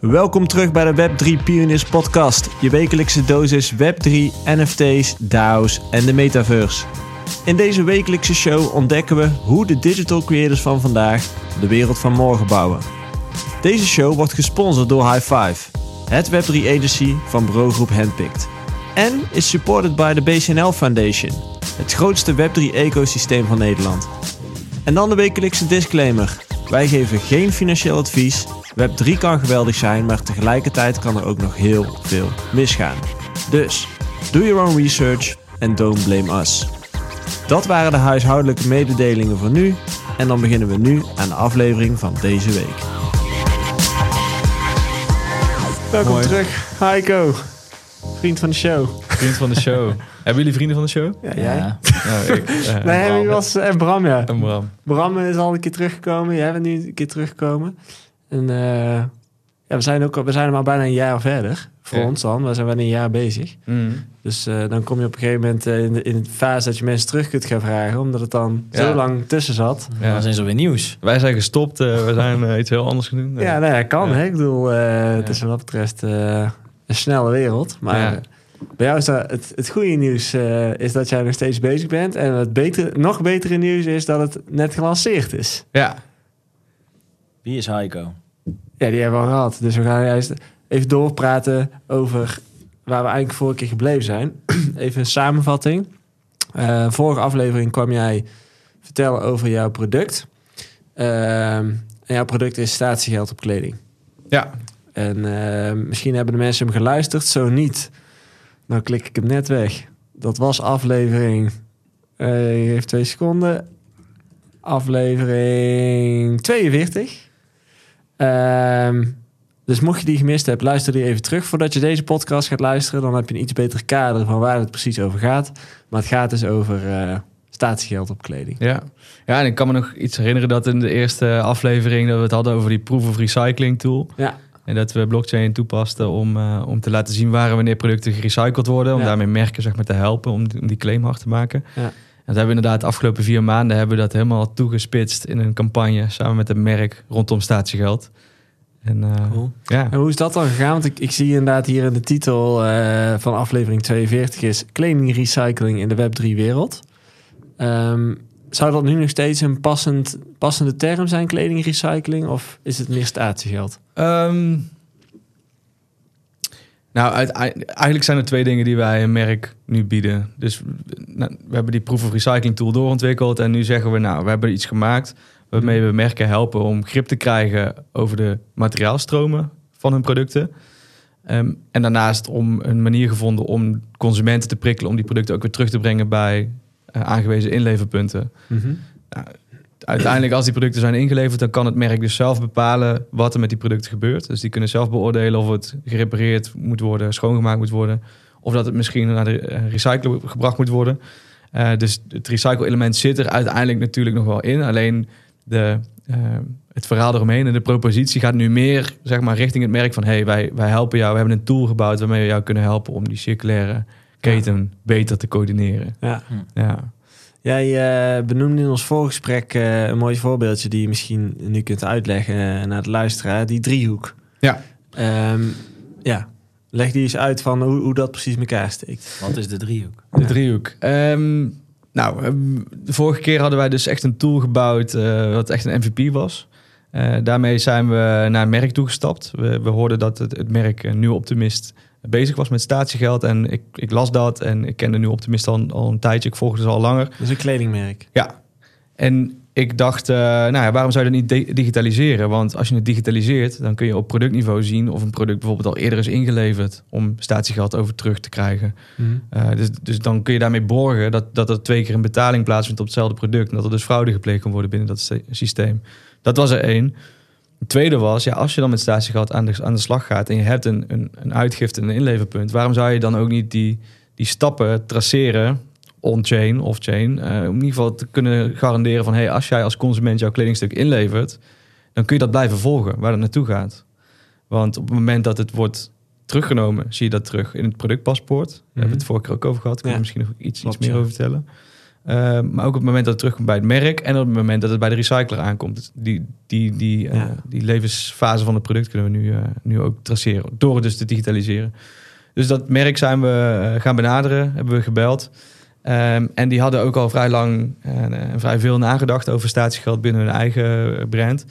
Welkom terug bij de Web3 Pioneers podcast. Je wekelijkse dosis Web3, NFT's, DAO's en de metaverse. In deze wekelijkse show ontdekken we hoe de digital creators van vandaag de wereld van morgen bouwen. Deze show wordt gesponsord door High Five, het Web3 agency van bureaugroep Handpicked. En is supported by de BCNL Foundation, het grootste Web3 ecosysteem van Nederland. En dan de wekelijkse disclaimer. Wij geven geen financieel advies. Web3 kan geweldig zijn, maar tegelijkertijd kan er ook nog heel veel misgaan. Dus, do your own research and don't blame us. Dat waren de huishoudelijke mededelingen voor nu. En dan beginnen we nu aan de aflevering van deze week. Welkom Mooi. terug, Heiko. Vriend van de show. Vriend van de show. Hebben jullie vrienden van de show? Ja, jij? Nou, ik, eh, en Nee, Bram. wie was en Bram, ja. En Bram. Bram is al een keer teruggekomen. Jij bent nu een keer teruggekomen. En eh, ja, we zijn ook we zijn er maar bijna een jaar verder. Voor Ja. ons dan. We zijn bijna een jaar bezig. Mm. Dus eh, dan kom je op een gegeven moment eh, in, de, in de fase dat je mensen terug kunt gaan vragen. Omdat het dan Ja. zo lang tussen zat. Ja. Dan zijn ze weer nieuws. Wij zijn gestopt. we zijn iets heel anders gaan doen. Ja, nou ja, kan. Ja. Hè? Ik bedoel, eh, het is wat dat betreft eh, een snelle wereld. Maar Ja. bij jou is dat, het, het goede nieuws eh, is dat jij nog steeds bezig bent. En het betere, nog betere nieuws is dat het net gelanceerd is. ja. Wie is Heiko? Ja, die hebben we al gehad. Dus we gaan juist even doorpraten over waar we eigenlijk vorige keer gebleven zijn. even een samenvatting. Eh, vorige aflevering kwam jij vertellen over jouw product. Ehm, en jouw product is statiegeld op kleding. Ja. En ehm, misschien hebben de mensen hem geluisterd. Zo niet, nou klik ik hem net weg. Dat was aflevering... eh even twee seconden. Aflevering 42. Ehm, dus mocht je die gemist hebben, luister die even terug. Voordat je deze podcast gaat luisteren, dan heb je een iets beter kader van waar het precies over gaat. Maar het gaat dus over eh statiegeld op kleding. Ja. ja, en ik kan me nog iets herinneren dat in de eerste aflevering... dat we het hadden over die proof of recycling tool. Ja. En dat we blockchain toepasten om, eh, om te laten zien waar en wanneer producten gerecycled worden. Om Ja. daarmee merken zeg maar, te helpen om, die- om die claim hard te maken. Ja. Dat hebben we inderdaad de afgelopen vier maanden hebben we dat helemaal toegespitst in een campagne samen met een merk rondom statiegeld. En eh, Cool. ja, En hoe is dat dan gegaan? Want ik, ik zie inderdaad hier in de titel eh, van aflevering 42 is kledingrecycling in de Web3-wereld. Ehm, zou dat nu nog steeds een passend, passende term zijn, kledingrecycling? Of is het meer statiegeld? Ehm, nou, eigenlijk zijn er twee dingen die wij een merk nu bieden. Dus nou, we hebben die proof of recycling tool doorontwikkeld en nu zeggen we, nou, we hebben iets gemaakt waarmee we merken helpen om grip te krijgen over de materiaalstromen van hun producten. Ehm, en daarnaast om een manier gevonden om consumenten te prikkelen om die producten ook weer terug te brengen bij eh, aangewezen inleverpunten. Uiteindelijk, als die producten zijn ingeleverd, dan kan het merk dus zelf bepalen wat er met die producten gebeurt. Dus die kunnen zelf beoordelen of het gerepareerd moet worden, schoongemaakt moet worden, of dat het misschien naar de eh, recycler gebracht moet worden. Eh, dus het recycle-element zit er uiteindelijk natuurlijk nog wel in. Alleen de, eh, het verhaal eromheen en de propositie gaat nu meer zeg maar, richting het merk van: hey, wij, wij helpen jou. We hebben een tool gebouwd waarmee we jou kunnen helpen om die circulaire keten beter te coördineren. Ja. Ja. Jij eh, benoemde in ons voorgesprek eh, een mooi voorbeeldje die je misschien nu kunt uitleggen eh, naar het luisteraar. Die driehoek. Ja. Ehm, ja. Leg die eens uit van hoe, hoe dat precies elkaar steekt. Wat is de driehoek? De driehoek. Ehm, nou, de vorige keer hadden wij dus echt een tool gebouwd eh, wat echt een MVP was. Eh, daarmee zijn we naar een merk toegestapt. We, we hoorden dat het, het merk Nu Optimist bezig was met statiegeld. En ik, ik las dat en ik kende Nu Optimist al, al een tijdje. Ik volgde ze al langer. Dat is een kledingmerk. Ja. En ik dacht, eh, nou ja, waarom zou je dat niet di- digitaliseren? Want als je het digitaliseert, dan kun je op productniveau zien of een product bijvoorbeeld al eerder is ingeleverd om statiegeld over terug te krijgen. Uh, dus, dus dan kun je daarmee borgen dat, dat er twee keer een betaling plaatsvindt op hetzelfde product. En dat er dus fraude gepleegd kan worden binnen dat sy- systeem. Dat was er één. Het tweede was, ja, als je dan met statiegeld aan de, aan de slag gaat en je hebt een, een, een uitgifte en een inleverpunt, waarom zou je dan ook niet die, die stappen traceren on-chain, off-chain, eh, om in ieder geval te kunnen garanderen van, hey, als jij als consument jouw kledingstuk inlevert, dan kun je dat blijven volgen, waar het naartoe gaat. Want op het moment dat het wordt teruggenomen, zie je dat terug in het productpaspoort. Daar hebben we het vorige keer ook over gehad. Daar Ja. je misschien nog iets, iets meer ja. over vertellen. Eh, maar ook op het moment dat het terugkomt bij het merk en op het moment dat het bij de recycler aankomt. Dus Die, die, die, eh, Ja. die levensfase van het product kunnen we nu, eh, nu ook traceren, door het dus te digitaliseren. Dus dat merk zijn we eh, gaan benaderen, hebben we gebeld. Ehm, en die hadden ook al vrij lang en vrij veel nagedacht over statiegeld binnen hun eigen brand.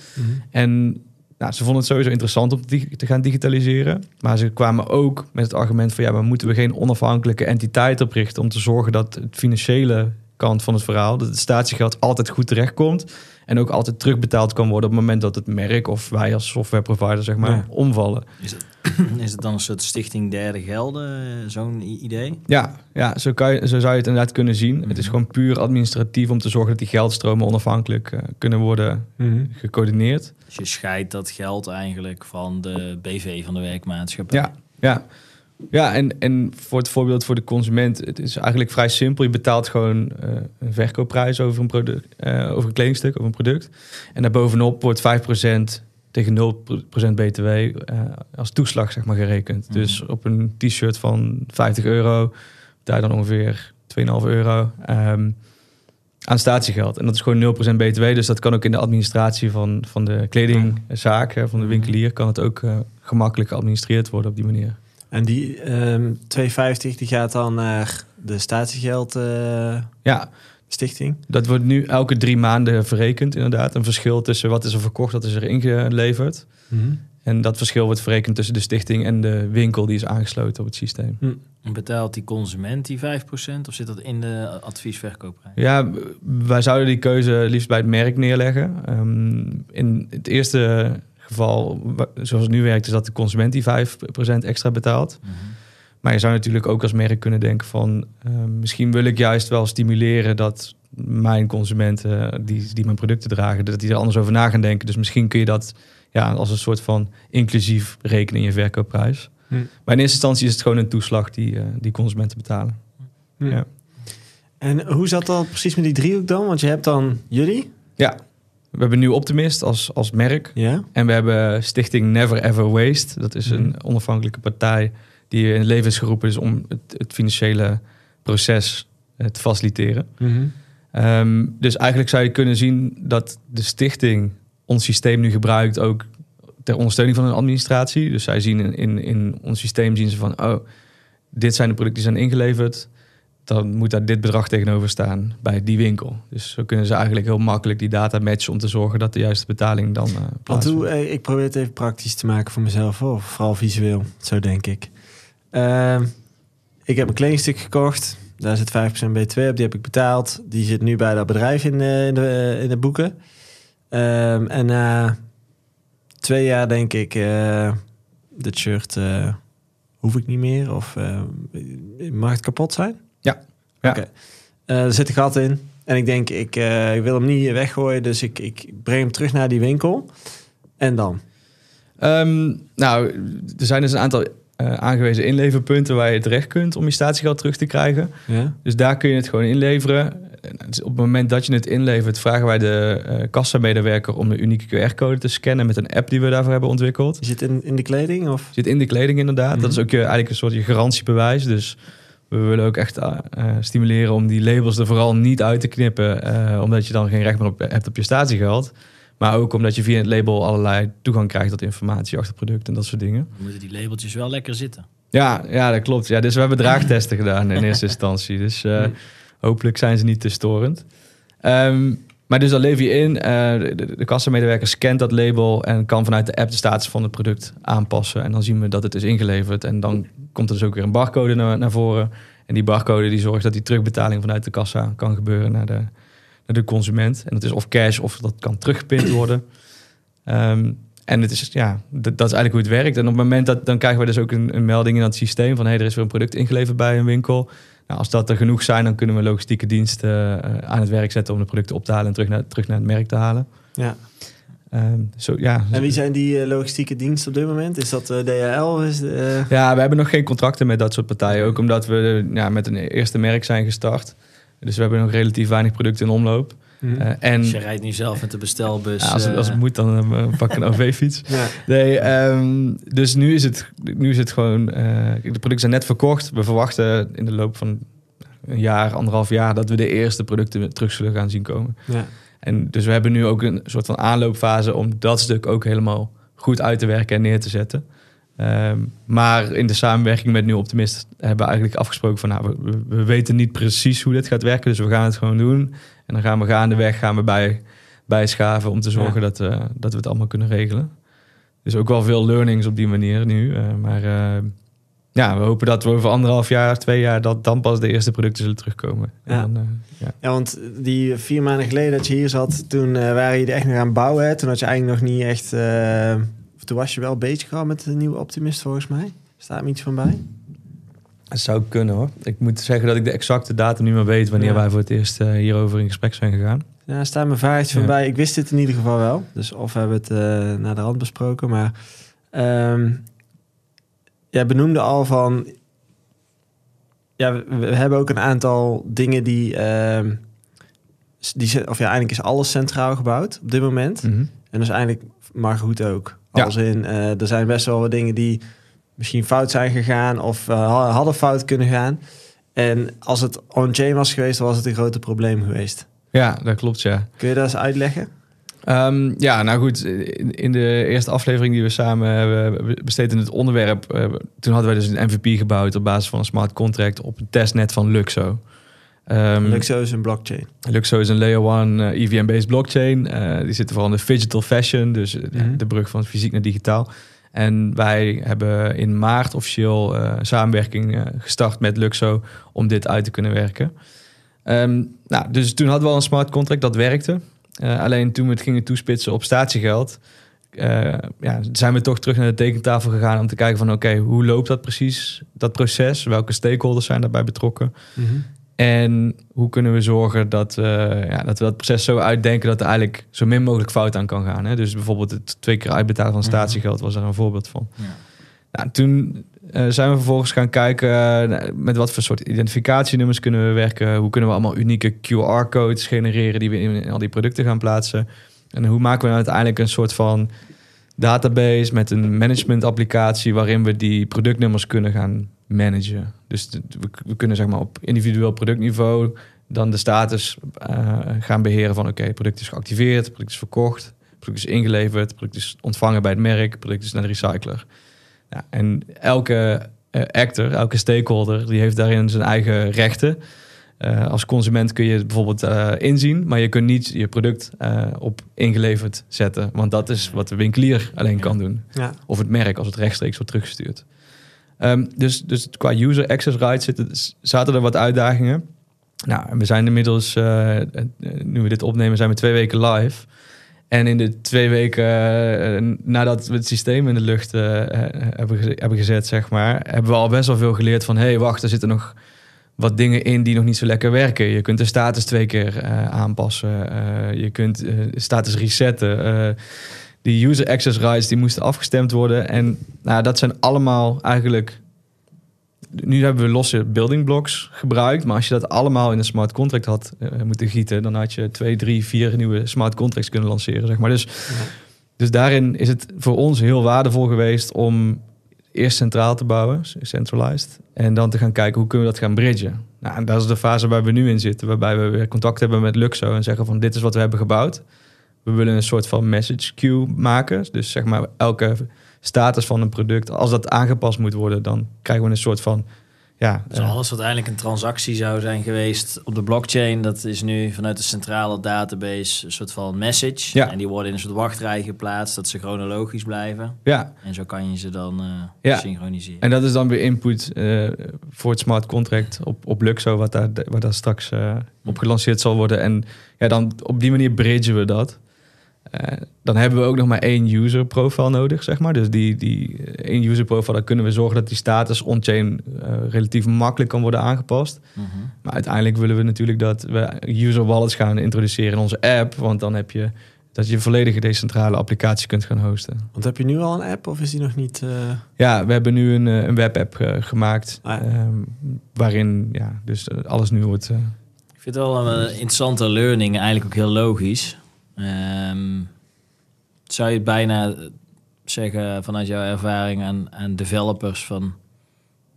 En nou, ze vonden het sowieso interessant om te gaan digitaliseren. Maar ze kwamen ook met het argument van... ja, maar moeten we geen onafhankelijke entiteit oprichten... om te zorgen dat het financiële kant van het verhaal... dat het statiegeld altijd goed terechtkomt... en ook altijd terugbetaald kan worden... op het moment dat het merk of wij als softwareprovider zeg maar Ja. omvallen. Is het, is het dan een soort stichting derde gelden, eh, zo'n idee? Ja, ja zo, kan je, zo zou je het inderdaad kunnen zien. Het is gewoon puur administratief om te zorgen... dat die geldstromen onafhankelijk eh, kunnen worden Mhm. gecoördineerd. Dus je scheidt dat geld eigenlijk van de BV van de werkmaatschappij. Ja, ja. Ja, en, en voor het voorbeeld voor de consument, het is eigenlijk vrij simpel. Je betaalt gewoon eh, een verkoopprijs over een, product, eh, over een kledingstuk, over een product. En daarbovenop wordt 5% tegen 0% BTW eh, als toeslag zeg maar, gerekend. Mhm. Dus op een t-shirt van 50 euro je dan ongeveer 2,5 euro ehm, aan statiegeld. En dat is gewoon 0% BTW, dus dat kan ook in de administratie van, van de kledingzaak, van de Mhm. winkelier, kan het ook gemakkelijk geadministreerd worden op die manier. En die ehm 250 die gaat dan naar de statiegeld eh, Ja, stichting. dat wordt nu elke drie maanden verrekend inderdaad. Een verschil tussen wat is er verkocht, wat is er ingeleverd. En dat verschil wordt verrekend tussen de stichting en de winkel die is aangesloten op het systeem. En Betaalt die consument die 5% of zit dat in de adviesverkoopprijs? Ja, wij zouden die keuze liefst bij het merk neerleggen. Ehm, in het eerste geval, zoals het nu werkt, is dat de consument die 5% extra betaalt. Mhm. Maar je zou natuurlijk ook als merk kunnen denken van... ehm, misschien wil ik juist wel stimuleren dat mijn consumenten die, die mijn producten dragen... dat die er anders over na gaan denken. Dus misschien kun je dat ja, als een soort van inclusief rekenen in je verkoopprijs. Hm. Maar in eerste instantie is het gewoon een toeslag die, eh, die consumenten betalen. Hm. Ja. En hoe zat dat precies met die driehoek dan? Want je hebt dan jullie. Ja, we hebben nu Optimist als, als merk. Ja. En we hebben Stichting Never Ever Waste. Dat is een Mhm. onafhankelijke partij die in het leven is geroepen is om het, het financiële proces eh, te faciliteren. Ehm, dus eigenlijk zou je kunnen zien dat de stichting ons systeem nu gebruikt ook ter ondersteuning van een administratie. Dus zij zien in, in, in ons systeem zien ze van, oh, dit zijn de producten die zijn ingeleverd. Dan moet daar dit bedrag tegenover staan bij die winkel. Dus zo kunnen ze eigenlijk heel makkelijk die data matchen om te zorgen dat de juiste betaling dan eh Want plaatsvindt. hoe, eh, ik probeer het even praktisch te maken voor mezelf, of vooral visueel, zo denk ik. Ehm, ik heb een kledingstuk gekocht, daar zit 5% BTW op, die heb ik betaald. Die zit nu bij dat bedrijf in, eh, in, de, in de boeken. Ehm, en na twee jaar denk ik, eh dit shirt eh, hoef ik niet meer, of eh, mag het kapot zijn? Ja. Oké. Eh, er zit een gat in. En ik denk, ik, eh, ik wil hem niet weggooien, dus ik, ik breng hem terug naar die winkel. En dan? Ehm, nou, er zijn dus een aantal eh, aangewezen inleverpunten waar je terecht kunt om je statiegeld terug te krijgen. Ja? Dus daar kun je het gewoon inleveren. En dus op het moment dat je het inlevert, vragen wij de eh kassamedewerker om een unieke QR-code te scannen met een app die we daarvoor hebben ontwikkeld. Zit in, in de kleding? Of? Zit in de kleding inderdaad. Mhm. Dat is ook je, eigenlijk een soort je garantiebewijs. Dus we willen ook echt eh, eh, stimuleren om die labels er vooral niet uit te knippen. eh, omdat je dan geen recht meer op, hebt op je statiegeld. Maar ook omdat je via het label allerlei toegang krijgt tot informatie achter het product en dat soort dingen. Dan moeten die labeltjes wel lekker zitten. Ja, ja, dat klopt. Ja, dus we hebben draagtesten gedaan in eerste instantie. Dus hopelijk zijn ze niet te storend. Ehm, maar dus dat lever je in. eh, de, de, de kassamedewerker scant dat label en kan vanuit de app de status van het product aanpassen. En dan zien we dat het is ingeleverd. En dan komt er dus ook weer een barcode naar, naar voren. En die barcode die zorgt dat die terugbetaling vanuit de kassa kan gebeuren naar de, naar de consument. En dat is of cash of dat kan teruggepind worden. Ehm, en het is, ja, dat, dat is eigenlijk hoe het werkt. En op het moment dat, dan krijgen we dus ook een, een melding in dat systeem van, hé, hey, er is weer een product ingeleverd bij een winkel. Nou, als dat er genoeg zijn, dan kunnen we logistieke diensten eh, aan het werk zetten om de producten op te halen en terug naar, terug naar het merk te halen. Ja. Zo, ja. En wie zijn die eh, logistieke diensten op dit moment? Is dat eh, DHL? Is ja, we hebben nog geen contracten met dat soort partijen. Ook omdat we ja, met een eerste merk zijn gestart. Dus we hebben nog relatief weinig producten in omloop. Hm. Eh, en Dus je rijdt nu zelf met de bestelbus. ja, als, het, als het eh, moet, dan eh, pak ik een OV-fiets. ja. Nee, ehm, dus nu is het, nu is het gewoon... de producten zijn net verkocht. We verwachten in de loop van een jaar, anderhalf jaar, dat we de eerste producten terug zullen gaan zien komen. Ja. En dus we hebben nu ook een soort van aanloopfase om dat stuk ook helemaal goed uit te werken en neer te zetten. Ehm, maar in de samenwerking met Nu Optimist hebben we eigenlijk afgesproken van nou, we, we weten niet precies hoe dit gaat werken, dus we gaan het gewoon doen. En dan gaan we gaandeweg gaan we bij, bijschaven om te zorgen dat, dat we het allemaal kunnen regelen. Dus ook wel veel learnings op die manier nu. eh, maar eh, ja, we hopen dat we over anderhalf jaar, twee jaar, dat dan pas de eerste producten zullen terugkomen. En Ja. dan, eh, ja. Ja, want die vier maanden geleden dat je hier zat, toen waren jullie echt nog aan het bouwen. Hè? Toen had je eigenlijk nog niet echt... toen was je wel bezig al met de nieuwe Optimist volgens mij. Staat me iets van bij? Het zou kunnen hoor. Ik moet zeggen dat ik de exacte datum niet meer weet wanneer Ja. wij voor het eerst eh, hierover in gesprek zijn gegaan. Ja, staat me iets van Ja. bij. Ik wist dit in ieder geval wel. Dus of we hebben het eh naar de rand besproken. Maar ehm jij benoemde al van... Ja, we, we hebben ook een aantal dingen die... ehm, die of ja, eigenlijk is alles centraal gebouwd op dit moment. Mhm. En dat is eigenlijk maar goed Ja. Als in, eh, er zijn best wel wat dingen die misschien fout zijn gegaan of eh, ha- hadden fout kunnen gaan. En als het on-chain was geweest, dan was het een groot probleem geweest. Ja, dat klopt ja. Kun je dat eens uitleggen? Ehm, ja, nou goed. In, de eerste aflevering die we samen hebben besteed in het onderwerp... eh, toen hadden wij dus een MVP gebouwd op basis van een smart contract... op een testnet van Luxo. Ehm, Luxo is een blockchain. Luxo is een layer 1 eh, EVM-based blockchain. Eh, die zitten vooral in de digital fashion, dus eh, Mhm. de brug van fysiek naar digitaal. En wij hebben in maart officieel samenwerking gestart met Luxo om dit uit te kunnen werken. Ehm, nou, dus toen hadden we al een smart contract, dat werkte. Alleen toen we het gingen toespitsen op statiegeld, ja, zijn we toch terug naar de tekentafel gegaan om te kijken van oké, hoe loopt dat precies, dat proces? Welke stakeholders zijn daarbij betrokken? En hoe kunnen we zorgen dat, eh, ja, dat we dat proces zo uitdenken dat er eigenlijk zo min mogelijk fout aan kan gaan. Hè? Dus bijvoorbeeld het twee keer uitbetalen van statiegeld was daar een voorbeeld van. Ja. Nou, toen eh, zijn we vervolgens gaan kijken eh, met wat voor soort identificatienummers kunnen we werken. Hoe kunnen we allemaal unieke QR-codes genereren die we in, in al die producten gaan plaatsen. En hoe maken we nou uiteindelijk een soort van database met een management applicatie waarin we die productnummers kunnen gaan managen. Dus we, kunnen zeg maar op individueel productniveau dan de status eh, gaan beheren van oké, product is geactiveerd, product is verkocht, product is ingeleverd, product is ontvangen bij het merk, product is naar de recycler. Ja, en elke eh, actor, elke stakeholder, die heeft daarin zijn eigen rechten. Eh, als consument kun je het bijvoorbeeld inzien, maar je kunt niet je product op ingeleverd zetten. Want dat is wat de winkelier alleen kan doen. Ja. Of het merk als het rechtstreeks wordt teruggestuurd. Ehm, dus, dus qua user access rights zaten er wat uitdagingen. Nou, we zijn inmiddels, eh, eh, nu we dit opnemen, zijn we twee weken live. En in de twee weken eh, nadat we het systeem in de lucht hebben, hebben gezet, zeg maar, hebben we al best wel veel geleerd van, hé, hey, wacht, er zitten nog wat dingen in die nog niet zo lekker werken. Je kunt de status twee keer aanpassen. Je kunt status resetten. Die user access rights die moesten afgestemd worden. En nou, dat zijn allemaal eigenlijk. Nu hebben we losse building blocks gebruikt. Maar als je dat allemaal in een smart contract had eh, moeten gieten, dan had je twee, drie, vier nieuwe smart contracts kunnen lanceren. Zeg maar. dus, dus daarin is het voor ons heel waardevol geweest om eerst centraal te bouwen, centralized. En dan te gaan kijken hoe kunnen we dat gaan bridgen. Nou, en dat is de fase waar we nu in zitten, waarbij we weer contact hebben met Luxo en zeggen van dit is wat we hebben gebouwd. We willen een soort van message queue maken. Dus zeg maar elke status van een product, als dat aangepast moet worden, dan krijgen we een soort van ja, Dus eh, alles wat eigenlijk een transactie zou zijn geweest op de blockchain, dat is nu vanuit de centrale database een soort van message. Ja. En die worden in een soort wachtrij geplaatst, dat ze chronologisch blijven. ja. En zo kan je ze dan eh, Ja. synchroniseren. En dat is dan weer input eh, voor het smart contract op, op Luxo, wat daar, wat daar straks eh, op gelanceerd zal worden. En ja, dan op die manier bridgen we dat. Eh, dan hebben we ook nog maar één user profile nodig, zeg maar. Dus die, die eh, één user profile, dan kunnen we zorgen dat die status on-chain eh, relatief makkelijk kan worden aangepast. Mhm. Maar uiteindelijk willen we natuurlijk dat we user wallets gaan introduceren in onze app. Want dan heb je dat je een volledige decentrale applicatie kunt gaan hosten. Want heb je nu al een app of is die nog niet... eh, Ja, we hebben nu een, een webapp gemaakt. Ah, ja. ehm, waarin ja, dus alles nu wordt. eh, Ik vind het wel een interessante learning, eigenlijk ook heel logisch. Ehm, zou je het bijna zeggen vanuit jouw ervaring aan, aan developers van...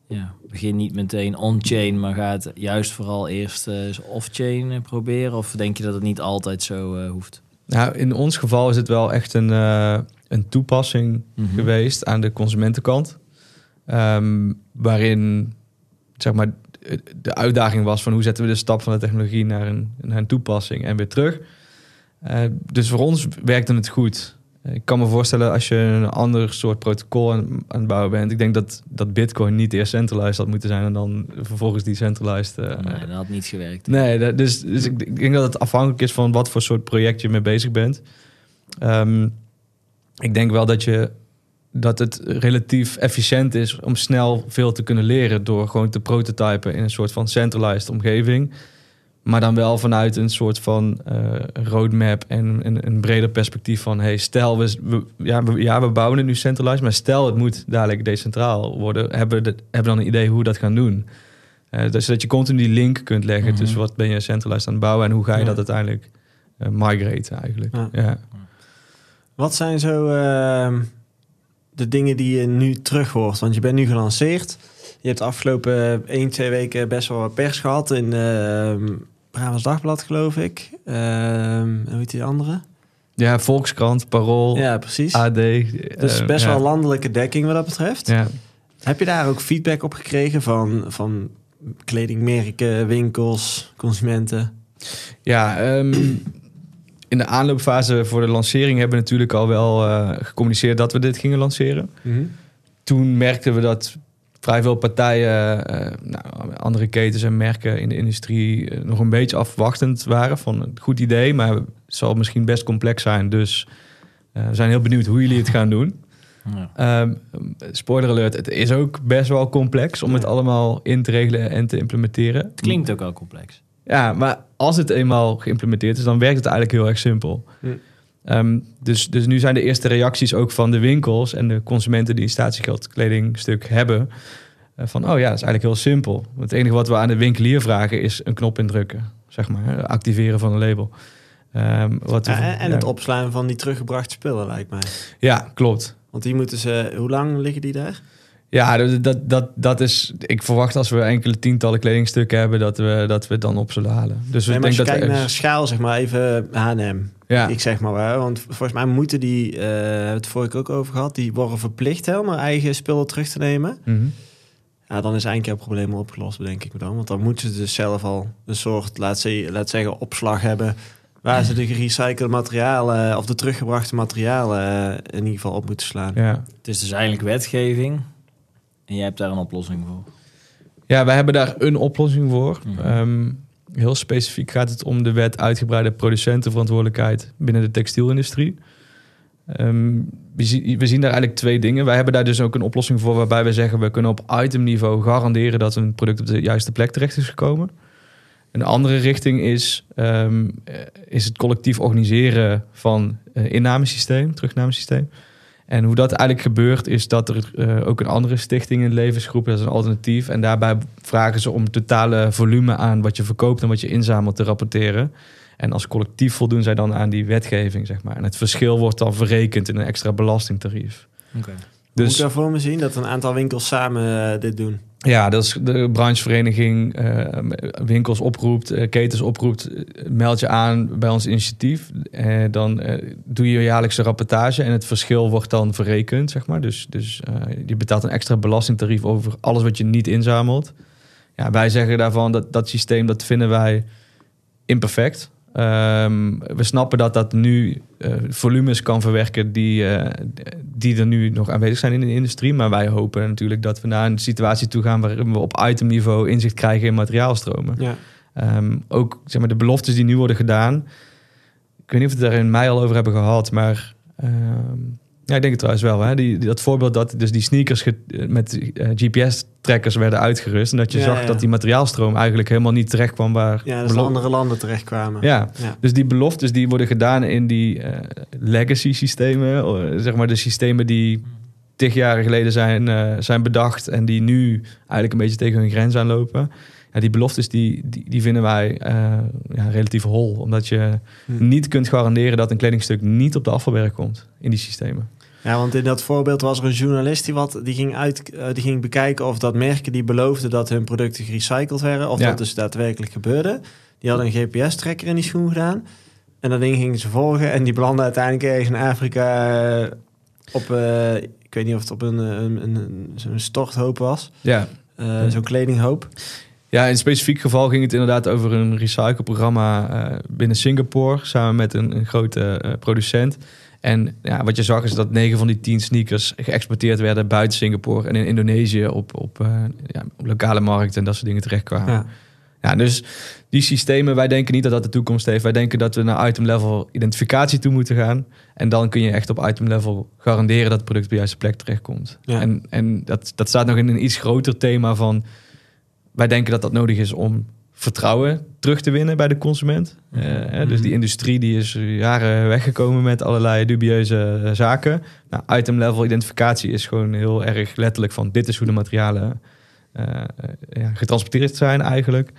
ja, begin niet meteen on-chain, maar ga het juist vooral eerst eens off-chain eh, proberen? Of denk je dat het niet altijd zo eh, hoeft? Nou, in ons geval is het wel echt een, een toepassing Mhm. geweest aan de consumentenkant. Ehm, waarin zeg maar, de uitdaging was van hoe zetten we de stap van de technologie naar een, naar een toepassing en weer terug. Eh, dus voor ons werkte het goed. Eh, Ik kan me voorstellen als je een ander soort protocol aan, aan het bouwen bent. Ik denk dat, dat Bitcoin niet eerst centralized had moeten zijn en dan vervolgens decentralized. eh, nee, dat had niet gewerkt. Nee, dat- dus, dus ik, ik denk dat het afhankelijk is van wat voor soort project je mee bezig bent. Ehm, ik denk wel dat, je, dat het relatief efficiënt is om snel veel te kunnen leren door gewoon te prototypen in een soort van centralized omgeving. Maar dan wel vanuit een soort van eh, roadmap en een, een breder perspectief van... hey, stel, we, we- ja, we, ja, we bouwen het nu centralized... maar stel het moet dadelijk decentraal worden... hebben we, de- hebben dan een idee hoe we dat gaan doen? Eh, dus dat je continu die link kunt leggen Mhm. tussen wat ben je centralized aan het bouwen... en hoe ga je Ja. dat uiteindelijk eh migraten eigenlijk. Ja. Ja. Wat zijn zo ehm, de dingen die je nu terug hoort? Want je bent nu gelanceerd. Je hebt de afgelopen 1, 2 weken best wel wat pers gehad in ehm Brabants Dagblad, geloof ik. Ehm, en hoe heet die andere? ja, Volkskrant, Parool, Ja, precies. AD. dus eh, best ja. wel landelijke dekking wat dat betreft. Ja. Heb je daar ook feedback op gekregen van, van kledingmerken, winkels, consumenten? Ja, ehm, in de aanloopfase voor de lancering hebben we natuurlijk al wel eh, gecommuniceerd dat we dit gingen lanceren. Toen merkten we dat vrij veel partijen, eh, nou, andere ketens en merken in de industrie eh, nog een beetje afwachtend waren van een goed idee, maar het zal misschien best complex zijn. Dus eh, we zijn heel benieuwd hoe jullie het gaan doen. Ja. Ehm, spoiler alert, het is ook best wel complex om het Ja. allemaal in te regelen en te implementeren. Het klinkt ook al complex. Ja, maar als het eenmaal geïmplementeerd is, dan werkt het eigenlijk heel erg simpel. Hm. Ehm, dus, dus nu zijn de eerste reacties ook van de winkels en de consumenten die een statiegeldkledingstuk hebben. eh, van, oh ja, dat is eigenlijk heel simpel. Want Het enige wat we aan de winkelier vragen is een knop indrukken. Zeg maar, activeren van een label. Ehm, wat Ja, en en ja. het opslaan van die teruggebrachte spullen, lijkt mij. Ja, klopt. Want die moeten ze... Hoe lang liggen die daar? Ja, dat, dat, dat, dat is. Ik verwacht als we enkele tientallen kledingstukken hebben, dat we, dat we het dan op zullen halen. Dus Nee, als denk je dat we kijkt naar ergens- schaal, zeg maar even H&M. ja, Ik zeg maar wel, want volgens mij moeten die, eh hebben we het vorige ook over gehad, die worden verplicht helemaal eigen spullen terug te nemen. Mhm. Ja, dan is eigenlijk het probleem opgelost, denk ik me dan. Want dan moeten ze dus zelf al een soort, laat, ze, laat zeggen, opslag hebben... waar ze de gerecyclede materialen of de teruggebrachte materialen eh, in ieder geval op moeten slaan. ja. Het is dus eigenlijk wetgeving. En jij hebt daar een oplossing voor. Ja, wij hebben daar een oplossing voor. Mhm. Ehm, heel specifiek gaat het om de wet uitgebreide producentenverantwoordelijkheid binnen de textielindustrie. Ehm, we, zien, we zien daar eigenlijk twee dingen. Wij hebben daar dus ook een oplossing voor waarbij we zeggen we kunnen op itemniveau garanderen dat een product op de juiste plek terecht is gekomen. Een andere richting is, ehm, eh, is het collectief organiseren van uh, innamesysteem, terugnamesysteem. En hoe dat eigenlijk gebeurt, is dat er eh, ook een andere stichting in levensgroep, dat is een alternatief. En daarbij vragen ze om totale volume aan wat je verkoopt en wat je inzamelt te rapporteren. En als collectief voldoen zij dan aan die wetgeving, zeg maar. En het verschil wordt dan verrekend in een extra belastingtarief. Oké. Dus, Moet ik daar voor me zien dat een aantal winkels samen eh, dit doen? Ja, dat is de branchevereniging, eh, winkels oproept, eh, ketens oproept, meld je aan bij ons initiatief. Eh, dan doe je jaarlijkse rapportage en het verschil wordt dan verrekend, zeg maar. Dus, dus je betaalt een extra belastingtarief over alles wat je niet inzamelt. Ja, wij zeggen daarvan dat dat systeem, dat vinden wij imperfect. Ehm, we snappen dat dat nu eh, volumes kan verwerken die, eh, die er nu nog aanwezig zijn in de industrie. Maar wij hopen natuurlijk dat we naar een situatie toe gaan waarin we op itemniveau inzicht krijgen in materiaalstromen. Ja. Ehm, ook zeg maar, de beloftes die nu worden gedaan. Ik weet niet of we het daar in mei al over hebben gehad, maar ehm, ja, ik denk het trouwens wel. Hè? Die, dat voorbeeld dat dus die sneakers met eh, GPS-trackers werden uitgerust en dat je Ja, zag ja. dat die materiaalstroom eigenlijk helemaal niet terecht kwam waar. Ja, andere landen terechtkwamen. ja, Ja. dus die beloftes die worden gedaan in die eh, legacy systemen, eh, zeg maar de systemen die tig jaren geleden zijn, zijn bedacht en die nu eigenlijk een beetje tegen hun grens aanlopen. Ja, die beloftes die, die, die vinden wij ja, relatief hol, omdat je Hm. niet kunt garanderen dat een kledingstuk niet op de afvalberg komt in die systemen. Ja, want in dat voorbeeld was er een journalist die, wat, die, ging, uit, eh, die ging bekijken of dat merken die beloofden dat hun producten gerecycled werden, of Ja. dat dus daadwerkelijk gebeurde. Die hadden een GPS-trekker in die schoen gedaan. En dat ding gingen ze volgen en die belanden uiteindelijk ergens in Afrika eh, op, eh, ik weet niet of het op een, een, een, een- storthoop was, Ja. Zo'n kledinghoop. Ja, in een specifiek geval ging het inderdaad over een recycleprogramma binnen Singapore, samen met een, een grote producent. En ja, wat je zag is dat 9 van die 10 sneakers geëxporteerd werden buiten Singapore en in Indonesië op, op, eh, ja, op lokale markten en dat soort dingen terechtkwamen. Ja. Ja, dus die systemen, wij denken niet dat dat de toekomst heeft. Wij denken dat we naar item level identificatie toe moeten gaan. En dan kun je echt op item level garanderen dat het product op de juiste plek terechtkomt. Ja. En, en dat, dat staat nog in een iets groter thema van... wij denken dat dat nodig is om vertrouwen terug te winnen bij de consument. Eh, dus die industrie die is jaren weggekomen met allerlei dubieuze eh, zaken. Nou, item level identificatie is gewoon heel erg letterlijk van... dit is hoe de materialen eh, ja, getransporteerd zijn eigenlijk.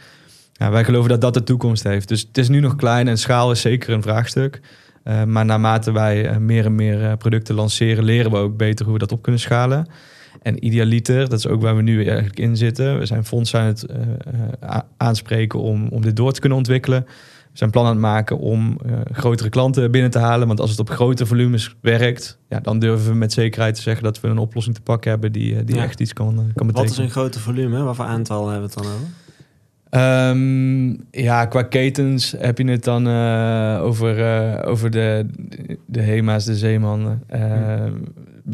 Ja, wij geloven dat dat de toekomst heeft. Dus het is nu nog klein en schaal is zeker een vraagstuk. Maar naarmate wij meer en meer producten lanceren, leren we ook beter hoe we dat op kunnen schalen. En idealiter, dat is ook waar we nu eigenlijk in zitten. We zijn fondsen aan het eh, eh, aanspreken om, om dit door te kunnen ontwikkelen. We zijn plannen aan het maken om eh, grotere klanten binnen te halen. Want als het op grote volumes werkt, ja, dan durven we met zekerheid te zeggen dat we een oplossing te pakken hebben die, die Ja. echt iets kan, kan betekenen. Wat is een grote volume? Wat voor aantal hebben we het dan over? Ehm, ja, qua ketens heb je het dan over, over de, de Hema's, de Zeeman. eh,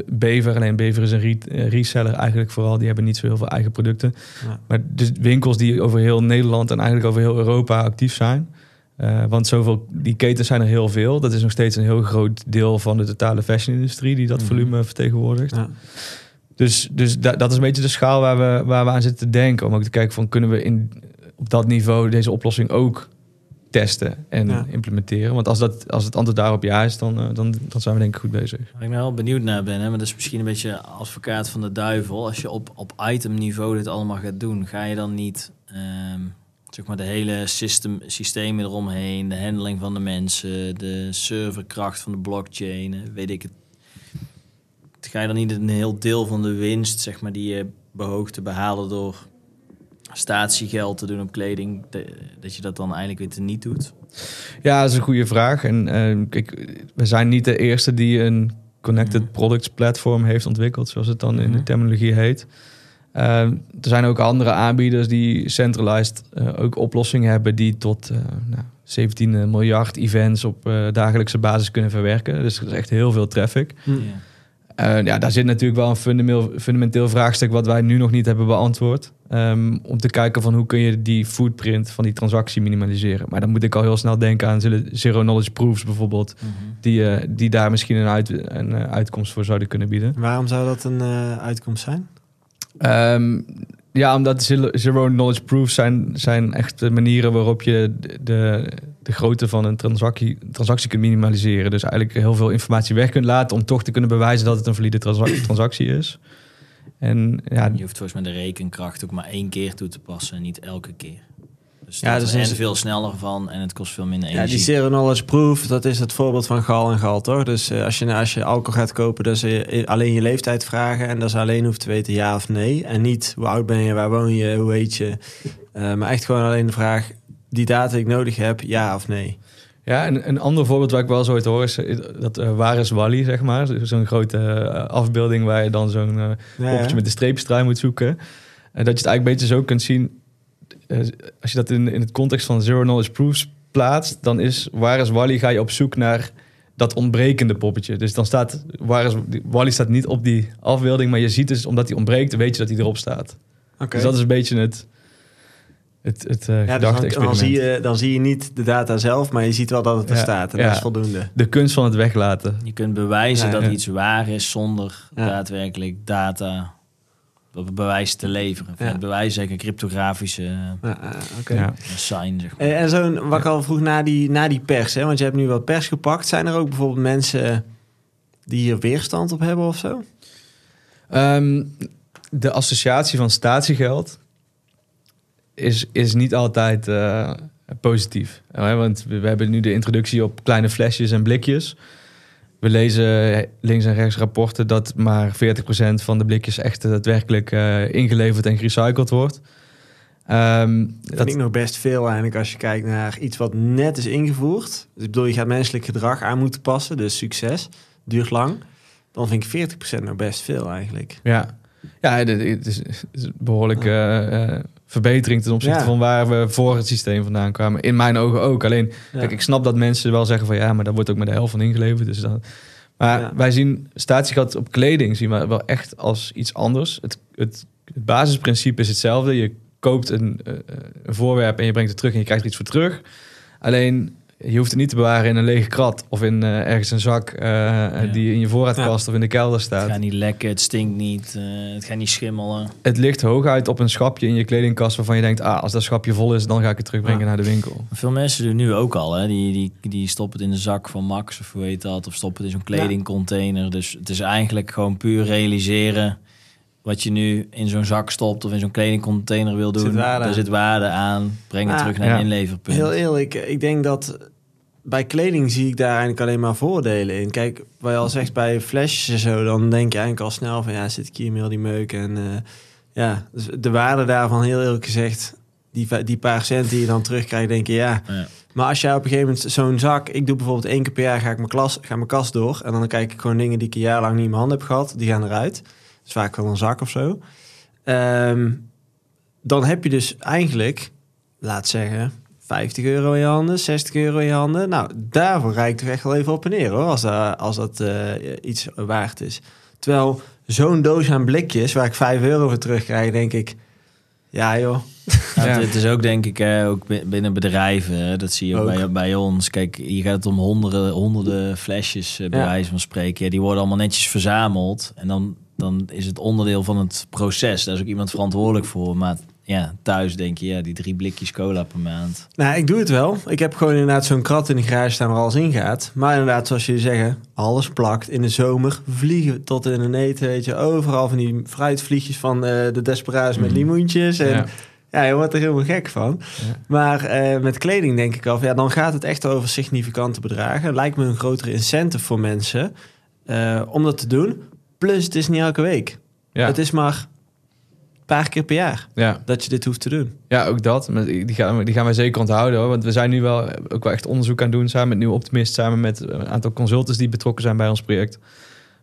Bever, alleen Bever is een eh, reseller eigenlijk vooral. Die hebben niet zo heel veel eigen producten. Ja. Maar dus winkels die over heel Nederland en eigenlijk over heel Europa actief zijn. Eh, want zoveel, die ketens zijn er heel veel. Dat is nog steeds een heel groot deel van de totale fashion-industrie die dat Mhm. volume vertegenwoordigt. Ja. Dus, dus da- dat is een beetje de schaal waar we, waar we aan zitten te denken. Om ook te kijken van kunnen we in, op dat niveau deze oplossing ook testen en Ja. implementeren. Want als, dat, als het antwoord daarop ja is, dan, eh, dan, dan zijn we denk ik goed bezig. Waar ik nou wel benieuwd naar ben, hè, maar dat is misschien een beetje advocaat van de duivel. Als je op, op itemniveau dit allemaal gaat doen, ga je dan niet ehm, zeg maar de hele system, systemen eromheen, de handling van de mensen, de serverkracht van de blockchain, eh, weet ik het. Ga je dan niet een heel deel van de winst, zeg maar, die je behoogt te behalen door statiegeld te doen op kleding, de- dat je dat dan eigenlijk weer te niet doet? Ja, dat is een goede vraag. En eh, kijk, we zijn niet de eerste die een connected Mhm. products platform heeft ontwikkeld, zoals het dan in de Mhm. terminologie heet. Eh, er zijn ook andere aanbieders die centralized eh, ook oplossingen hebben die tot eh, nou, 17 miljard events op eh, dagelijkse basis kunnen verwerken. Dus er is echt heel veel traffic. Ja. Eh, ja, daar zit natuurlijk wel een fundamenteel, fundamenteel vraagstuk wat wij nu nog niet hebben beantwoord. Ehm, om te kijken van hoe kun je die footprint van die transactie minimaliseren. Maar dan moet ik al heel snel denken aan zero- zero knowledge proofs bijvoorbeeld. Mhm. Die, eh, die daar misschien een, uit, een eh, uitkomst voor zouden kunnen bieden. Waarom zou dat een uitkomst zijn? Ehm, ja, omdat zero zero knowledge proofs zijn, zijn echt de manieren waarop je de, de, de grootte van een transactie, transactie kunt minimaliseren. Dus eigenlijk heel veel informatie weg kunt laten om toch te kunnen bewijzen dat het een valide transa- transactie is. En ja, Je hoeft volgens mij de rekenkracht ook maar één keer toe te passen en niet elke keer. Dus Ja, ja, dus is- en veel sneller van en het kost veel minder Ja, energie. die zero knowledge proof, dat is het voorbeeld van gal en gal, toch? Dus eh, als, je, als je alcohol gaat kopen, dan ze alleen je leeftijd vragen... en dat ze alleen hoeft te weten ja of nee. En niet hoe oud ben je, waar woon je, hoe heet je. Eh, maar echt gewoon alleen de vraag, die data die ik nodig heb, ja of nee. Ja, en een ander voorbeeld waar ik wel zo ooit hoor is eh, dat eh, waar is Wally, zeg maar. Zo'n grote eh, afbeelding waar je dan zo'n Ja, poppetje met de streepjestrui moet zoeken. En dat je het eigenlijk een beetje zo kunt zien. als je dat in, in het context van zero knowledge proofs plaatst, dan is waar is Wally ga je op zoek naar dat ontbrekende poppetje. Dus dan staat waar is Wally staat niet op die afbeelding, maar je ziet dus omdat hij ontbreekt, weet je dat hij erop staat. Oké. Dus dat is een beetje het het, het eh Ja, dus dan, zie je, dan zie je niet de data zelf, maar je ziet wel dat het er Ja, staat. En ja. dat is voldoende. De kunst van het weglaten. Je kunt bewijzen Ja, dat ja. iets waar is zonder Ja. daadwerkelijk data bewijs te leveren. Ja. Het bewijs een cryptografische Ja, sign, zeg maar. En zo'n, wat ik al vroeg, na die, na die pers, hè, want je hebt nu wat pers gepakt. Zijn er ook bijvoorbeeld mensen die hier weerstand op hebben of zo? Ehm, de associatie van statiegeld is, is niet altijd eh, positief. Want we, we hebben nu de introductie op kleine flesjes en blikjes. We lezen links en rechts rapporten dat maar 40% van de blikjes echt daadwerkelijk eh, ingeleverd en gerecycled wordt. Ehm, Dat vind ik nog best veel eigenlijk als je kijkt naar iets wat net is ingevoerd. Dus ik bedoel, je gaat menselijk gedrag aan moeten passen, dus succes, duurt lang. Dan vind ik 40% nog best veel eigenlijk. Ja, ja het is, het eh, eh, verbetering ten opzichte Ja. van waar we voor het systeem vandaan kwamen. In mijn ogen ook. Alleen, Ja. kijk, ik snap dat mensen wel zeggen van ja, maar daar wordt ook maar de helft van ingeleverd. Dus dan, maar Ja. wij zien statiegat op kleding zien we wel echt als iets anders. Het, het, het basisprincipe is hetzelfde. Je koopt een, eh, een voorwerp en je brengt het terug en je krijgt er iets voor terug. Alleen je hoeft het niet te bewaren in een lege krat of in eh, ergens een zak eh, die in je voorraadkast of in de kelder Het staat. gaat niet lekken, het stinkt niet, eh, het gaat niet schimmelen. Het ligt hooguit op een schapje in je kledingkast waarvan je denkt, ah, als dat schapje vol is, dan ga ik het terugbrengen Ja. naar de winkel. Veel mensen doen nu ook al, hè. Die, die, die stoppen het in de zak van Max of hoe heet dat, of stoppen het in zo'n kledingcontainer. Dus het is eigenlijk gewoon puur realiseren wat je nu in zo'n zak stopt of in zo'n kledingcontainer wil doen. Zit Daar zit waarde aan. Breng het Ah, terug naar ja. een inleverpunt. Heel eerlijk, ik denk dat bij kleding zie ik daar eigenlijk alleen maar voordelen in. Kijk, wat je al zegt bij flesjes en zo, dan denk je eigenlijk al snel van ja, zit ik hier meer die meuk en eh, ja, dus de waarde daarvan heel eerlijk gezegd, die, die paar cent die je dan terugkrijgt, denk je ja. Ja. Maar als jij op een gegeven moment zo'n zak, ik doe bijvoorbeeld één keer per jaar ga ik mijn, klas, ga mijn kast door en dan kijk ik gewoon dingen die ik een jaar lang niet in mijn hand heb gehad, die gaan eruit. Dus vaak wel een zak of zo. Ehm, dan heb je dus eigenlijk, laat zeggen, 50 euro in je handen, 60 euro in je handen. Nou, daarvoor rijd ik toch echt wel even op en neer hoor, als, dat- als dat eh, iets waard is. Terwijl zo'n doos aan blikjes, waar ik 5 euro voor terugkrijg, denk ik, ja joh. Ja, Ja. Het, is ook denk ik hè, ook bi- binnen bedrijven. Dat zie je ook, Ook. Bij, bij ons. Kijk, je gaat het om honderden, honderden flesjes eh, bij Ja. wijze van spreken. Ja, die worden allemaal netjes verzameld. En dan, dan is het onderdeel van het proces. Daar is ook iemand verantwoordelijk voor. Maar ja, thuis denk je, ja, die drie blikjes cola per maand. Nou, ik doe het wel. Ik heb gewoon inderdaad zo'n krat in de garage staan waar alles in gaat. Maar inderdaad, zoals jullie zeggen, alles plakt. In de zomer vliegen tot in de eten, weet je. Overal van die fruitvliegjes van eh, de Desperados met Mhm. limoentjes. En Ja. ja. je wordt er helemaal gek van. Ja. Maar eh, met kleding denk ik al, van, ja, dan gaat het echt over significante bedragen. Lijkt me een grotere incentive voor mensen eh, om dat te doen. Plus, het is niet elke week. Ja. Het is maar een paar keer per jaar Ja. dat je dit hoeft te doen. ja, ook dat. Die gaan, die gaan wij zeker onthouden. Hoor. Want we zijn nu wel ook wel echt onderzoek aan het doen samen met Nieuw Optimist. Samen met een aantal consultants die betrokken zijn bij ons project.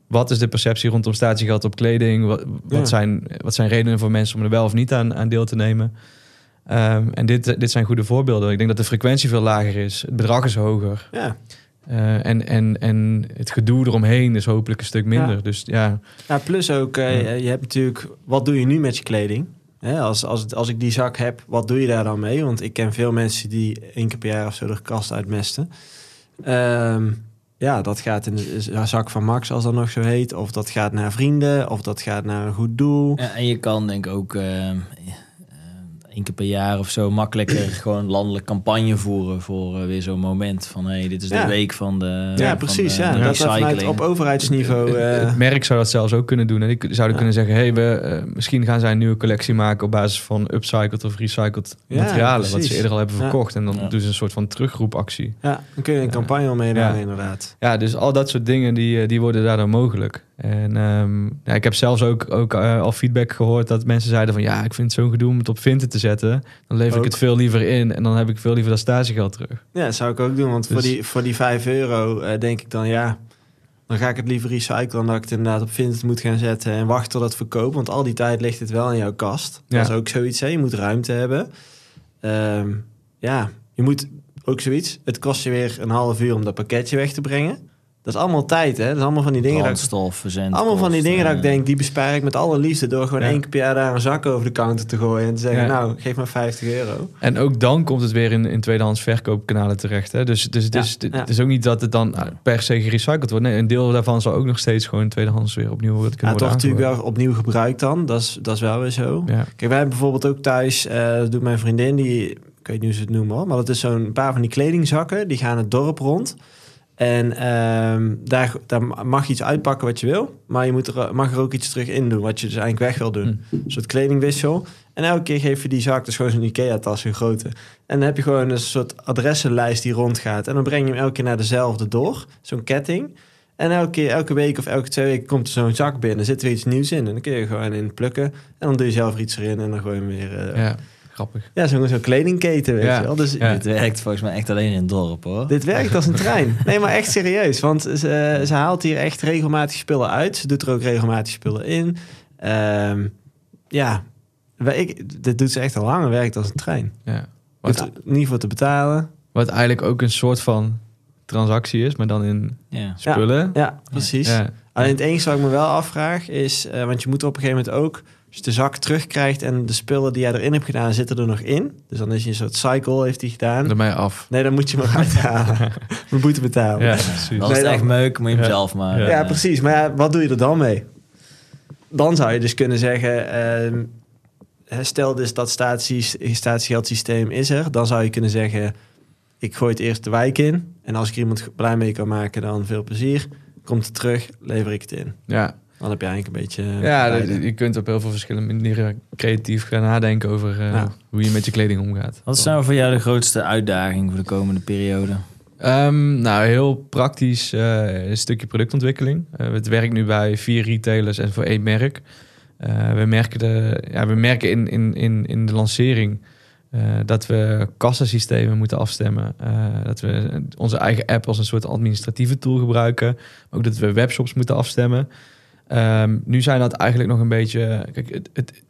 Wat is de perceptie rondom statiegeld op kleding? Wat, wat, Ja. zijn, wat zijn redenen voor mensen om er wel of niet aan, aan deel te nemen? Ehm, en dit, dit zijn goede voorbeelden. Ik denk dat de frequentie veel lager is. Het bedrag is hoger. Ja. Eh, en, en, en het gedoe eromheen is hopelijk een stuk minder. Ja. Dus ja, Ja, plus ook, eh, Ja. je hebt natuurlijk, wat doe je nu met je kleding? Hè, als, als, als ik die zak heb, wat doe je daar dan mee? Want ik ken veel mensen die één keer per jaar of zo de kast uitmesten. Ehm, ja, dat gaat in de zak van Max, als dat nog zo heet. Of dat gaat naar vrienden, of dat gaat naar een goed doel. Ja, en je kan denk ik ook eh, eh, één keer per jaar of zo makkelijker gewoon landelijk campagne voeren voor eh, weer zo'n moment van hey, dit is de Ja. week van de Ja, van precies. de, Ja. de Dat vanuit, op overheidsniveau... Het- eh, Het merk zou dat zelfs ook kunnen doen. En die zouden Ja. kunnen zeggen: hey, we, eh, misschien gaan zij een nieuwe collectie maken op basis van upcycled of recycled Ja, materialen. Wat ze eerder al hebben Ja. verkocht. En dan Ja. doen ze een soort van terugroepactie. ja, dan kun je een campagne omheen Ja. houden, inderdaad. Ja, dus al dat soort dingen die, die worden daardoor mogelijk. En ehm, ja, ik heb zelfs ook, ook al feedback gehoord dat mensen zeiden van ja, ik vind het zo'n gedoe om het op Vinted te zetten. Dan lever Ook. ik het veel liever in en dan heb ik veel liever dat stagegeld terug. Ja, dat zou ik ook doen. Want voor, Dus- die, voor die 5 euro eh, denk ik dan ja. Dan ga ik het liever recyclen dan dat ik het inderdaad op Vinted moet gaan zetten en wachten tot het verkoopt. Want al die tijd ligt het wel in jouw kast. Ja. Dat is ook zoiets. Hè? Je moet ruimte hebben. Ehm, ja, je moet ook zoiets. Het kost je weer een half uur om dat pakketje weg te brengen. Dat is allemaal tijd, hè? Dat is allemaal van die dingen. Brandstof, verzend. allemaal van die dingen dat ik eh, denk, die bespaar ik met alle liefde door gewoon Ja. één keer per jaar daar een zak over de counter te gooien en te zeggen, Ja. nou, geef maar 50 euro. En ook dan komt het weer in, in tweedehands verkoopkanalen terecht. Hè? Dus, dus het, Ja, is, het ja. is ook niet dat het dan ah, per se gerecycled wordt. Nee, een deel daarvan zal ook nog steeds gewoon tweedehands weer opnieuw worden Ja, kunnen toch worden natuurlijk aangeboden. wel opnieuw gebruikt dan. Dat is, dat is wel weer zo. Ja. Kijk, wij hebben bijvoorbeeld ook thuis, eh, dat doet mijn vriendin, die, ik weet niet hoe ze het noemen hoor, maar dat is zo'n paar van die kledingzakken, die gaan het dorp rond. En ehm, daar, daar mag je iets uitpakken wat je wil, maar je moet er, mag er ook iets terug in doen, wat je dus eigenlijk weg wil doen. Hm. Een soort kledingwissel. En elke keer geef je die zak, dus gewoon zo'n Ikea-tas, een grote. En dan heb je gewoon een soort adressenlijst die rondgaat. En dan breng je hem elke keer naar dezelfde door, zo'n ketting. En elke, keer, elke week of elke twee weken komt er zo'n zak binnen. Zit er iets nieuws in. En dan kun je gewoon in plukken. En dan doe je zelf iets erin. En dan gooi je hem weer... eh, ja, Ja, grappig. zo'n zo'n kledingketen, weet Ja. je wel. Dus Ja. Dit werkt volgens mij echt alleen in het dorp hoor. dit werkt als een trein. Nee, maar echt serieus. Want ze, ze haalt hier echt regelmatig spullen uit. Ze doet er ook regelmatig spullen in. Ehm, ja, ik, dit doet ze echt al lang en werkt als een trein. Ja. Wat, niet voor te betalen. wat eigenlijk ook een soort van transactie is, maar dan in Ja. spullen. Ja, precies. Ja. Alleen het enige wat ik me wel afvraag is... eh, want je moet op een gegeven moment ook... Als je de zak terugkrijgt en de spullen die jij erin hebt gedaan... zitten er nog in. Dus dan is je een soort cycle, heeft hij gedaan. Daarmee af. Nee, dan moet je hem eruit halen. We moeten betalen. Ja, precies. Als Nee, het dan- echt meuk, moet je hem Ja. zelf maken. Ja. precies. Maar ja, wat doe je er dan mee? Dan zou je dus kunnen zeggen... ehm, stel dus dat staties- statiegeldsysteem is er. Dan zou je kunnen zeggen... Ik gooi het eerst de wijk in. En als ik er iemand blij mee kan maken, dan veel plezier. Komt het terug, lever ik het in. Ja, Dan heb je eigenlijk een beetje... eh, ja je kunt op heel veel verschillende manieren creatief gaan nadenken over eh, Ja. hoe je met je kleding omgaat. Wat is nou voor jou de grootste uitdaging voor de komende periode? Ehm, nou, heel praktisch eh, een stukje productontwikkeling. Eh, het werkt nu bij vier retailers en voor één merk. Eh, we merken, de, ja, we merken in, in, in, in de lancering eh, dat we kassasystemen moeten afstemmen. Eh, dat we onze eigen app als een soort administratieve tool gebruiken. Ook dat we webshops moeten afstemmen. Ehm, nu zijn dat eigenlijk nog een beetje... Kijk, het, het,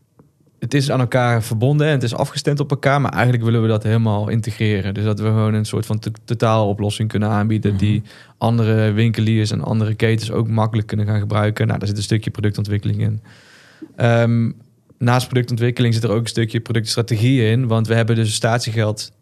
het is aan elkaar verbonden en het is afgestemd op elkaar, maar eigenlijk willen we dat helemaal integreren. Dus dat we gewoon een soort van to- totaaloplossing kunnen aanbieden Mhm. die andere winkeliers en andere ketens ook makkelijk kunnen gaan gebruiken. Nou, daar zit een stukje productontwikkeling in. Ehm, naast productontwikkeling zit er ook een stukje productstrategie in, want we hebben dus statiegeld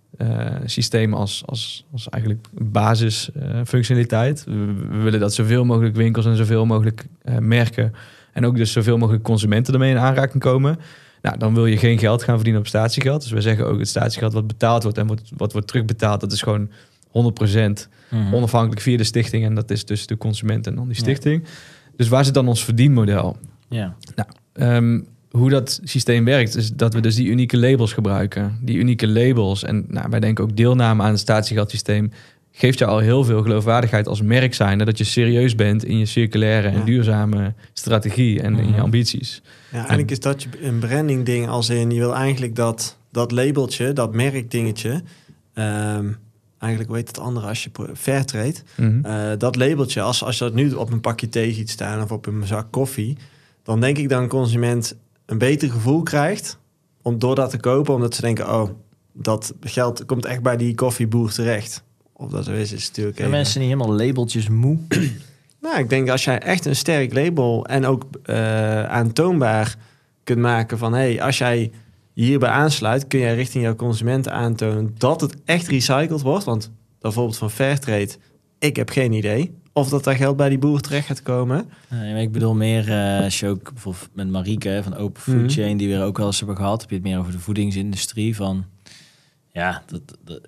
systeem als, als, als eigenlijk basisfunctionaliteit. we, we willen dat zoveel mogelijk winkels en zoveel mogelijk eh, merken en ook dus zoveel mogelijk consumenten ermee in aanraking komen. Nou, dan wil je geen geld gaan verdienen op statiegeld. Dus we zeggen ook het statiegeld wat betaald wordt en wordt, wat wordt terugbetaald, dat is gewoon 100% Mhm. onafhankelijk via de stichting. En dat is dus de consument en dan die stichting. Dus waar zit dan ons verdienmodel? Ja. Ehm, hoe dat systeem werkt, is dat we dus die unieke labels gebruiken. Die unieke labels. En nou, wij denken ook deelname aan het statiegeldsysteem geeft je al heel veel geloofwaardigheid als merk zijn. Dat je serieus bent in je circulaire en Ja. duurzame strategie en in je Mhm. ambities. Ja, eigenlijk is dat je een branding ding als in je wil eigenlijk dat, dat labeltje, dat merkdingetje, ehm eigenlijk weet het andere als je Fairtrade, Mhm. eh, dat labeltje, als, als je dat nu op een pakje thee ziet staan of op een zak koffie, dan denk ik dat een consument een beter gevoel krijgt om door dat te kopen, omdat ze denken, oh, dat geld komt echt bij die koffieboer terecht. Of dat zo is, is natuurlijk Zijn mensen niet helemaal labeltjes moe? nou, ik denk als jij echt een sterk label en ook eh, aantoonbaar kunt maken van hey, als jij hierbij aansluit, kun jij richting jouw consumenten aantonen dat het echt recycled wordt. Want bijvoorbeeld van Fairtrade, ik heb geen idee of dat daar geld bij die boer terecht gaat komen. Nee, maar ik bedoel meer, eh, als je ook bijvoorbeeld met Marieke van Open Food Mhm. Chain, die we er ook wel eens hebben gehad, heb je het meer over de voedingsindustrie. Van ja, dat, dat,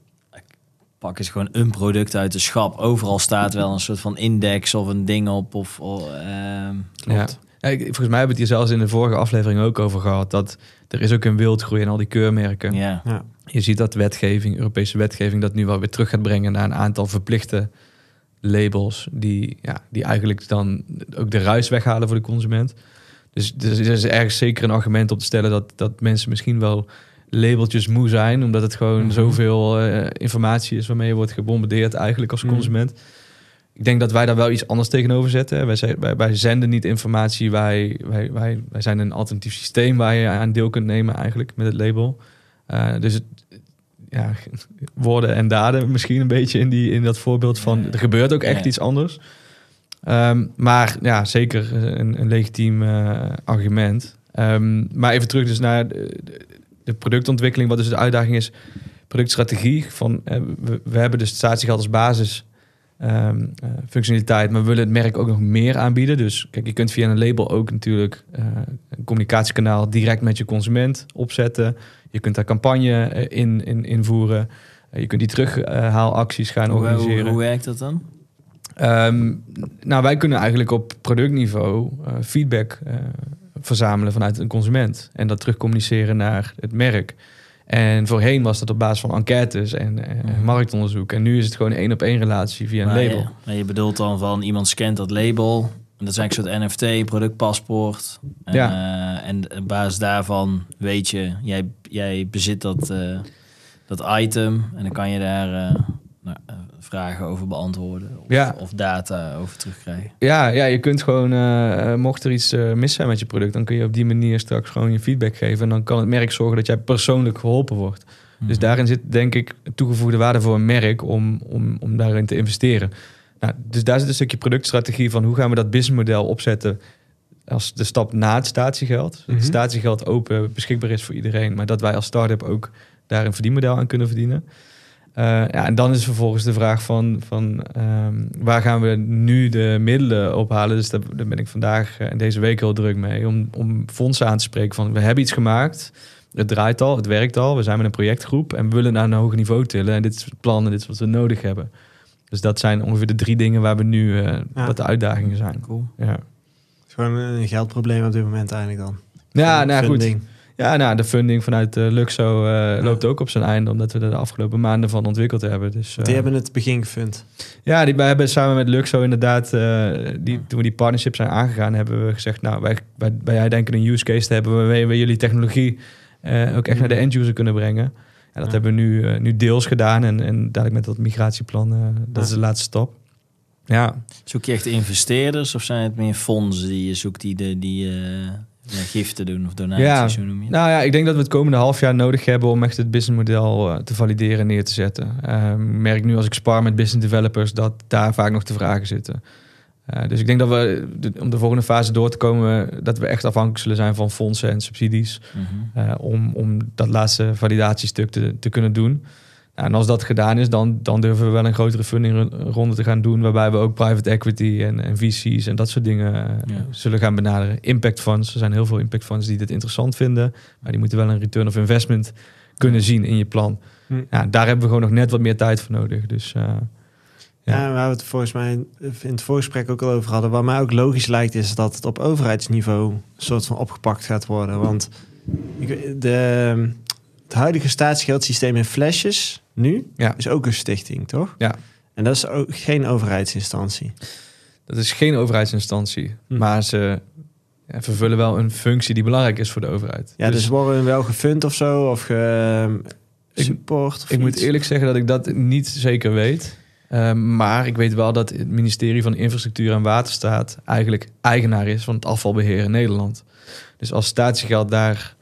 pak eens gewoon een product uit de schap. Overal staat wel een soort van index of een ding op. Of, of, ehm, Ja. Volgens mij hebben we het hier zelfs in de vorige aflevering ook over gehad. Dat er is ook een wildgroei in al die keurmerken. ja. Ja. Je ziet dat wetgeving, Europese wetgeving, dat nu wel weer terug gaat brengen naar een aantal verplichte labels. Die, ja, die eigenlijk dan ook de ruis weghalen voor de consument. Dus, dus er is ergens zeker een argument op te stellen dat, dat mensen misschien wel labeltjes moe zijn. Omdat het gewoon Mhm. zoveel eh, informatie is waarmee je wordt gebombardeerd eigenlijk als Mhm. consument. Ik denk dat wij daar wel iets anders tegenover zetten. Wij, wij, wij zenden niet informatie. Wij, wij, wij, wij zijn een alternatief systeem waar je aan deel kunt nemen eigenlijk met het label. Eh, dus het, ja, woorden en daden misschien een beetje in, die, in dat voorbeeld van... Er gebeurt ook echt iets anders. Ehm, maar ja, zeker een, een legitiem eh, argument. Ehm, maar even terug dus naar de, de- de productontwikkeling. Wat dus de uitdaging is, productstrategie. Van, eh, we, we hebben dus statiegeld als basis ehm, eh, functionaliteit, maar we willen het merk ook nog meer aanbieden. Dus kijk, je kunt via een label ook natuurlijk eh, een communicatiekanaal direct met je consument opzetten. Je kunt daar campagne eh, in, in invoeren. Je kunt die terughaalacties gaan Hoe, organiseren. hoe, hoe werkt dat dan? Ehm, nou, wij kunnen eigenlijk op productniveau feedback verzamelen vanuit een consument. En dat terugcommuniceren naar het merk. En voorheen was dat op basis van enquêtes en, en Mhm. marktonderzoek. En nu is het gewoon één op één relatie via een Maar label. Je, maar je bedoelt dan van iemand scant dat label. En dat is eigenlijk een soort NFT, productpaspoort. En, Ja. eh, en op basis daarvan weet je, jij, jij bezit dat, eh, dat item. En dan kan je daar eh, nou, eh, vragen over beantwoorden. Of, Ja. of data over terugkrijgen. Ja, ja, je kunt gewoon, eh, eh, mocht er iets mis zijn met je product, dan kun je op die manier straks gewoon je feedback geven. En dan kan het merk zorgen dat jij persoonlijk geholpen wordt. Mhm. Dus daarin zit denk ik toegevoegde waarde voor een merk om, om, om daarin te investeren. Nou, dus daar zit een stukje productstrategie van hoe gaan we dat businessmodel opzetten als de stap na het statiegeld. Dat Mhm. het statiegeld open beschikbaar is voor iedereen, maar dat wij als start-up ook daar een verdienmodel aan kunnen verdienen. Eh, ja, en dan is vervolgens de vraag van, van ehm, waar gaan we nu de middelen ophalen. Dus daar, daar ben ik vandaag en deze week heel druk mee. Om, om fondsen aan te spreken van we hebben iets gemaakt. Het draait al, het werkt al. We zijn met een projectgroep en we willen naar een hoger niveau tillen. En dit is het plan en dit is wat we nodig hebben. Dus dat zijn ongeveer de drie dingen waar we nu, eh Ja. wat de uitdagingen zijn. Cool. Ja, Het is gewoon een geldprobleem op dit moment eigenlijk dan. ja nou goed. Ja, nou, de funding vanuit eh, Luxo eh, loopt ook op zijn einde, omdat we er de afgelopen maanden van ontwikkeld hebben. Dus, eh, Die hebben het begin gefund. Ja, die, wij hebben samen met Luxo inderdaad, eh, die, toen we die partnership zijn aangegaan, hebben we gezegd, nou, wij, wij, wij denken een use case te hebben waarmee we jullie technologie eh, ook echt naar de end user kunnen brengen. En dat Ja. hebben we nu, eh, nu deels gedaan en, en dadelijk met dat migratieplan, eh, dat Ja. is de laatste stap. Ja, Zoek je echt investeerders of zijn het meer fondsen die je zoekt die, de, die eh, ja, giften doen of donaties, Ja. noem je? Nou ja, ik denk dat we het komende half jaar nodig hebben om echt het businessmodel eh, te valideren en neer te zetten. Ik merk nu als ik spar met business developers dat daar vaak nog de vragen zitten. Eh, dus ik denk dat we, de- om de volgende fase door te komen, dat we echt afhankelijk zullen zijn van fondsen en subsidies. Mhm. om, om dat laatste validatiestuk te, te kunnen doen. Nou, en als dat gedaan is, dan, dan durven we wel een grotere fundingronde te gaan doen. Waarbij we ook private equity en, en VC's en dat soort dingen eh, Ja. zullen gaan benaderen. Impact funds, er zijn heel veel impact funds die dit interessant vinden. Maar die moeten wel een return of investment kunnen zien in je plan. Hm. Ja, daar hebben we gewoon nog net wat meer tijd voor nodig. Dus eh, Ja, Ja. waar we het volgens mij in het voorgesprek ook al over hadden. Wat mij ook logisch lijkt, is dat het op overheidsniveau een soort van opgepakt gaat worden. Want de, het huidige staatsgeldsysteem in flesjes nu Ja. is ook een stichting, toch? Ja. En dat is ook geen overheidsinstantie. dat is geen overheidsinstantie. Hm. Maar ze vervullen wel een functie die belangrijk is voor de overheid. Ja, dus, worden wel gefund of zo? Of ge, support? of Ik moet eerlijk zeggen dat ik dat niet zeker weet. Ehm, maar ik weet wel dat het ministerie van Infrastructuur en Waterstaat eigenlijk eigenaar is van het afvalbeheer in Nederland. Dus als statiegeld daar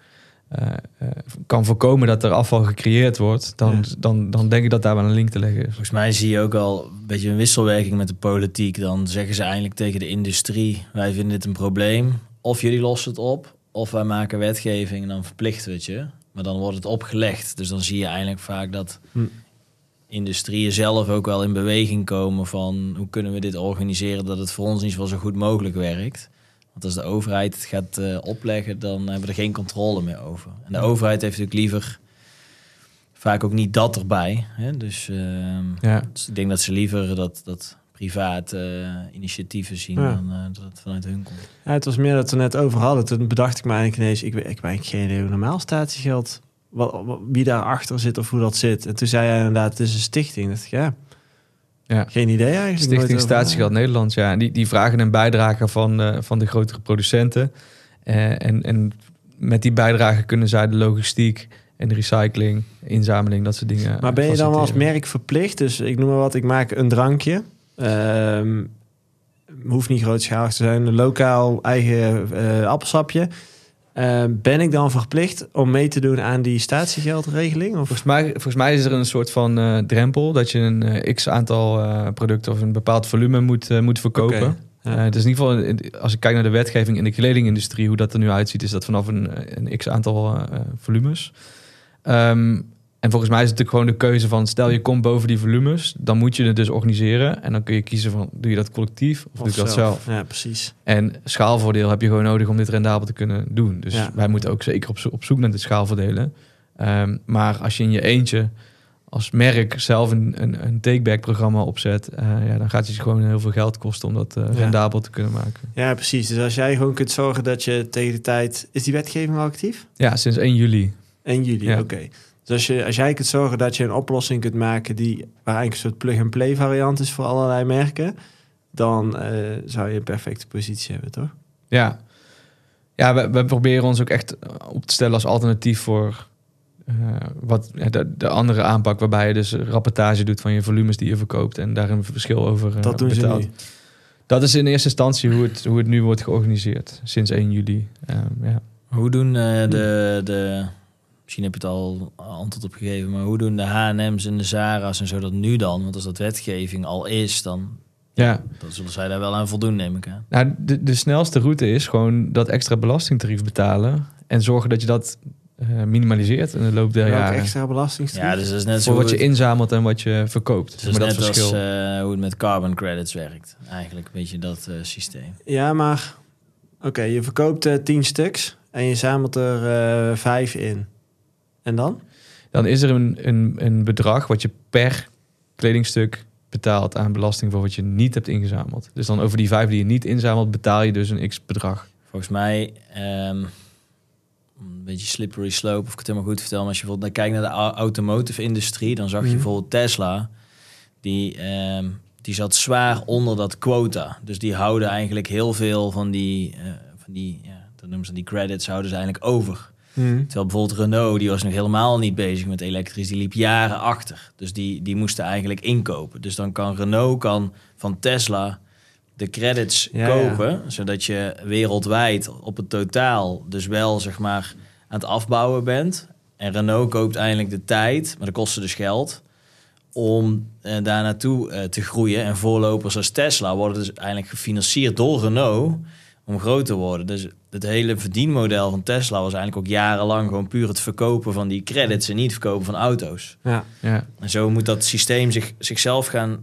eh, eh, kan voorkomen dat er afval gecreëerd wordt, dan, Ja. dan, dan denk ik dat daar wel een link te leggen is. Volgens mij zie je ook al een beetje een wisselwerking met de politiek. Dan zeggen ze eindelijk tegen de industrie: wij vinden dit een probleem. Of jullie lossen het op, of wij maken wetgeving en dan verplichten we het je. Maar dan wordt het opgelegd. Dus dan zie je eigenlijk vaak dat Hm. industrieën zelf ook wel in beweging komen van hoe kunnen we dit organiseren dat het voor ons in ieder geval zo goed mogelijk werkt. Want als de overheid het gaat eh, opleggen, dan hebben we er geen controle meer over. En de overheid heeft natuurlijk liever vaak ook niet dat erbij. Hè? Dus, ehm, Ja. dus ik denk dat ze liever dat, dat private eh, initiatieven zien Ja. dan eh, dat het vanuit hun komt. Ja, het was meer dat we net over hadden. Toen bedacht ik me eigenlijk ineens... Ik, weet- ik heb eigenlijk geen idee hoe normaal statiegeld... Wat, wat- wie daarachter zit of hoe dat zit. En toen zei hij inderdaad, het is een stichting. Dat, ja, Ja. geen idee eigenlijk. Stichting Statiegeld Nederland, ja. En die, die vragen een bijdrage van, eh, van de grotere producenten. Eh, en, en met die bijdrage kunnen zij de logistiek en de recycling, inzameling, dat soort dingen. Maar ben je dan als merk verplicht? Dus ik noem maar wat, ik maak een drankje. Ehm, hoeft niet grootschalig te zijn. Een lokaal eigen eh, appelsapje. Ehm, ben ik dan verplicht om mee te doen aan die statiegeldregeling? Of? Volgens mij, volgens mij is er een soort van eh, drempel dat je een eh, x aantal eh, producten of een bepaald volume moet, moet verkopen. Ja. Het is in ieder geval, als ik kijk naar de wetgeving in de kledingindustrie, hoe dat er nu uitziet, is dat vanaf een, een x aantal volumes. Ehm, en volgens mij is het natuurlijk gewoon de keuze van, stel je komt boven die volumes, dan moet je het dus organiseren. En dan kun je kiezen van, doe je dat collectief of, doe je dat zelf? Ja, precies. En schaalvoordeel heb je gewoon nodig om dit rendabel te kunnen doen. Dus Ja. wij moeten ook zeker op, zo- op zoek naar dit schaalvoordelen. Ehm, maar als je in je eentje als merk zelf een, een, een take-back programma opzet, eh, ja, dan gaat het je gewoon heel veel geld kosten om dat eh, Ja. rendabel te kunnen maken. Ja, precies. Dus als jij gewoon kunt zorgen dat je tegen de tijd... Is die wetgeving al actief? Ja, sinds 1 juli. 1 juli, Ja. oké. Dus als, je, als jij kunt zorgen dat je een oplossing kunt maken die waar eigenlijk een soort plug-and-play variant is voor allerlei merken, dan eh, zou je een perfecte positie hebben, toch? Ja, ja we, we proberen ons ook echt op te stellen als alternatief voor eh, wat, de, de andere aanpak, waarbij je dus rapportage doet van je volumes die je verkoopt en daar een verschil over eh, Dat doen ze betaalt. nu. Dat is in eerste instantie hoe het, hoe het nu wordt georganiseerd, sinds 1 juli. Ehm, ja. Hoe doen eh, de, de... Misschien heb je het al antwoord op gegeven, maar hoe doen de H&M's en de Zara's en zo dat nu dan? Want als dat wetgeving al is, dan, ja, dan zullen zij daar wel aan voldoen, neem ik aan. nou, de, de snelste route is gewoon dat extra belastingtarief betalen en zorgen dat je dat eh, minimaliseert in de loop der jaren. extra belastingstarief? Ja, dus dat is net zo Voor wat je inzamelt en wat je verkoopt. is maar dat net als eh, hoe het met carbon credits werkt. Eigenlijk een beetje dat eh, systeem. Ja, maar oké, je verkoopt eh, tien stuks en je zamelt er vijf in. En dan? Dan is er een, een, een bedrag wat je per kledingstuk betaalt aan belasting voor wat je niet hebt ingezameld. Dus dan over die vijf die je niet inzamelt, betaal je dus een x bedrag. Volgens mij, ehm, een beetje slippery slope, of ik het helemaal goed vertel. Maar als je bijvoorbeeld kijkt naar de au- automotive industrie, dan zag je Mhm. bijvoorbeeld Tesla, die, ehm, die zat zwaar onder dat quota. Dus die houden eigenlijk heel veel van die, eh, van die ja, dat noemen ze die credits, houden ze eigenlijk over. Terwijl bijvoorbeeld Renault, die was nog helemaal niet bezig met elektrisch. Die liep jaren achter. Dus die, die moesten eigenlijk inkopen. Dus dan kan Renault kan van Tesla de credits Ja, kopen. Zodat je wereldwijd op het totaal dus wel zeg maar aan het afbouwen bent. En Renault koopt eindelijk de tijd, maar dat kostte dus geld. Om eh, daar naartoe eh, te groeien. En voorlopers als Tesla worden dus eigenlijk gefinancierd door Renault om groot te worden. Dus het hele verdienmodel van Tesla was eigenlijk ook jarenlang gewoon puur het verkopen van die credits en niet verkopen van auto's. Ja. Ja, En zo moet dat systeem zich, zichzelf gaan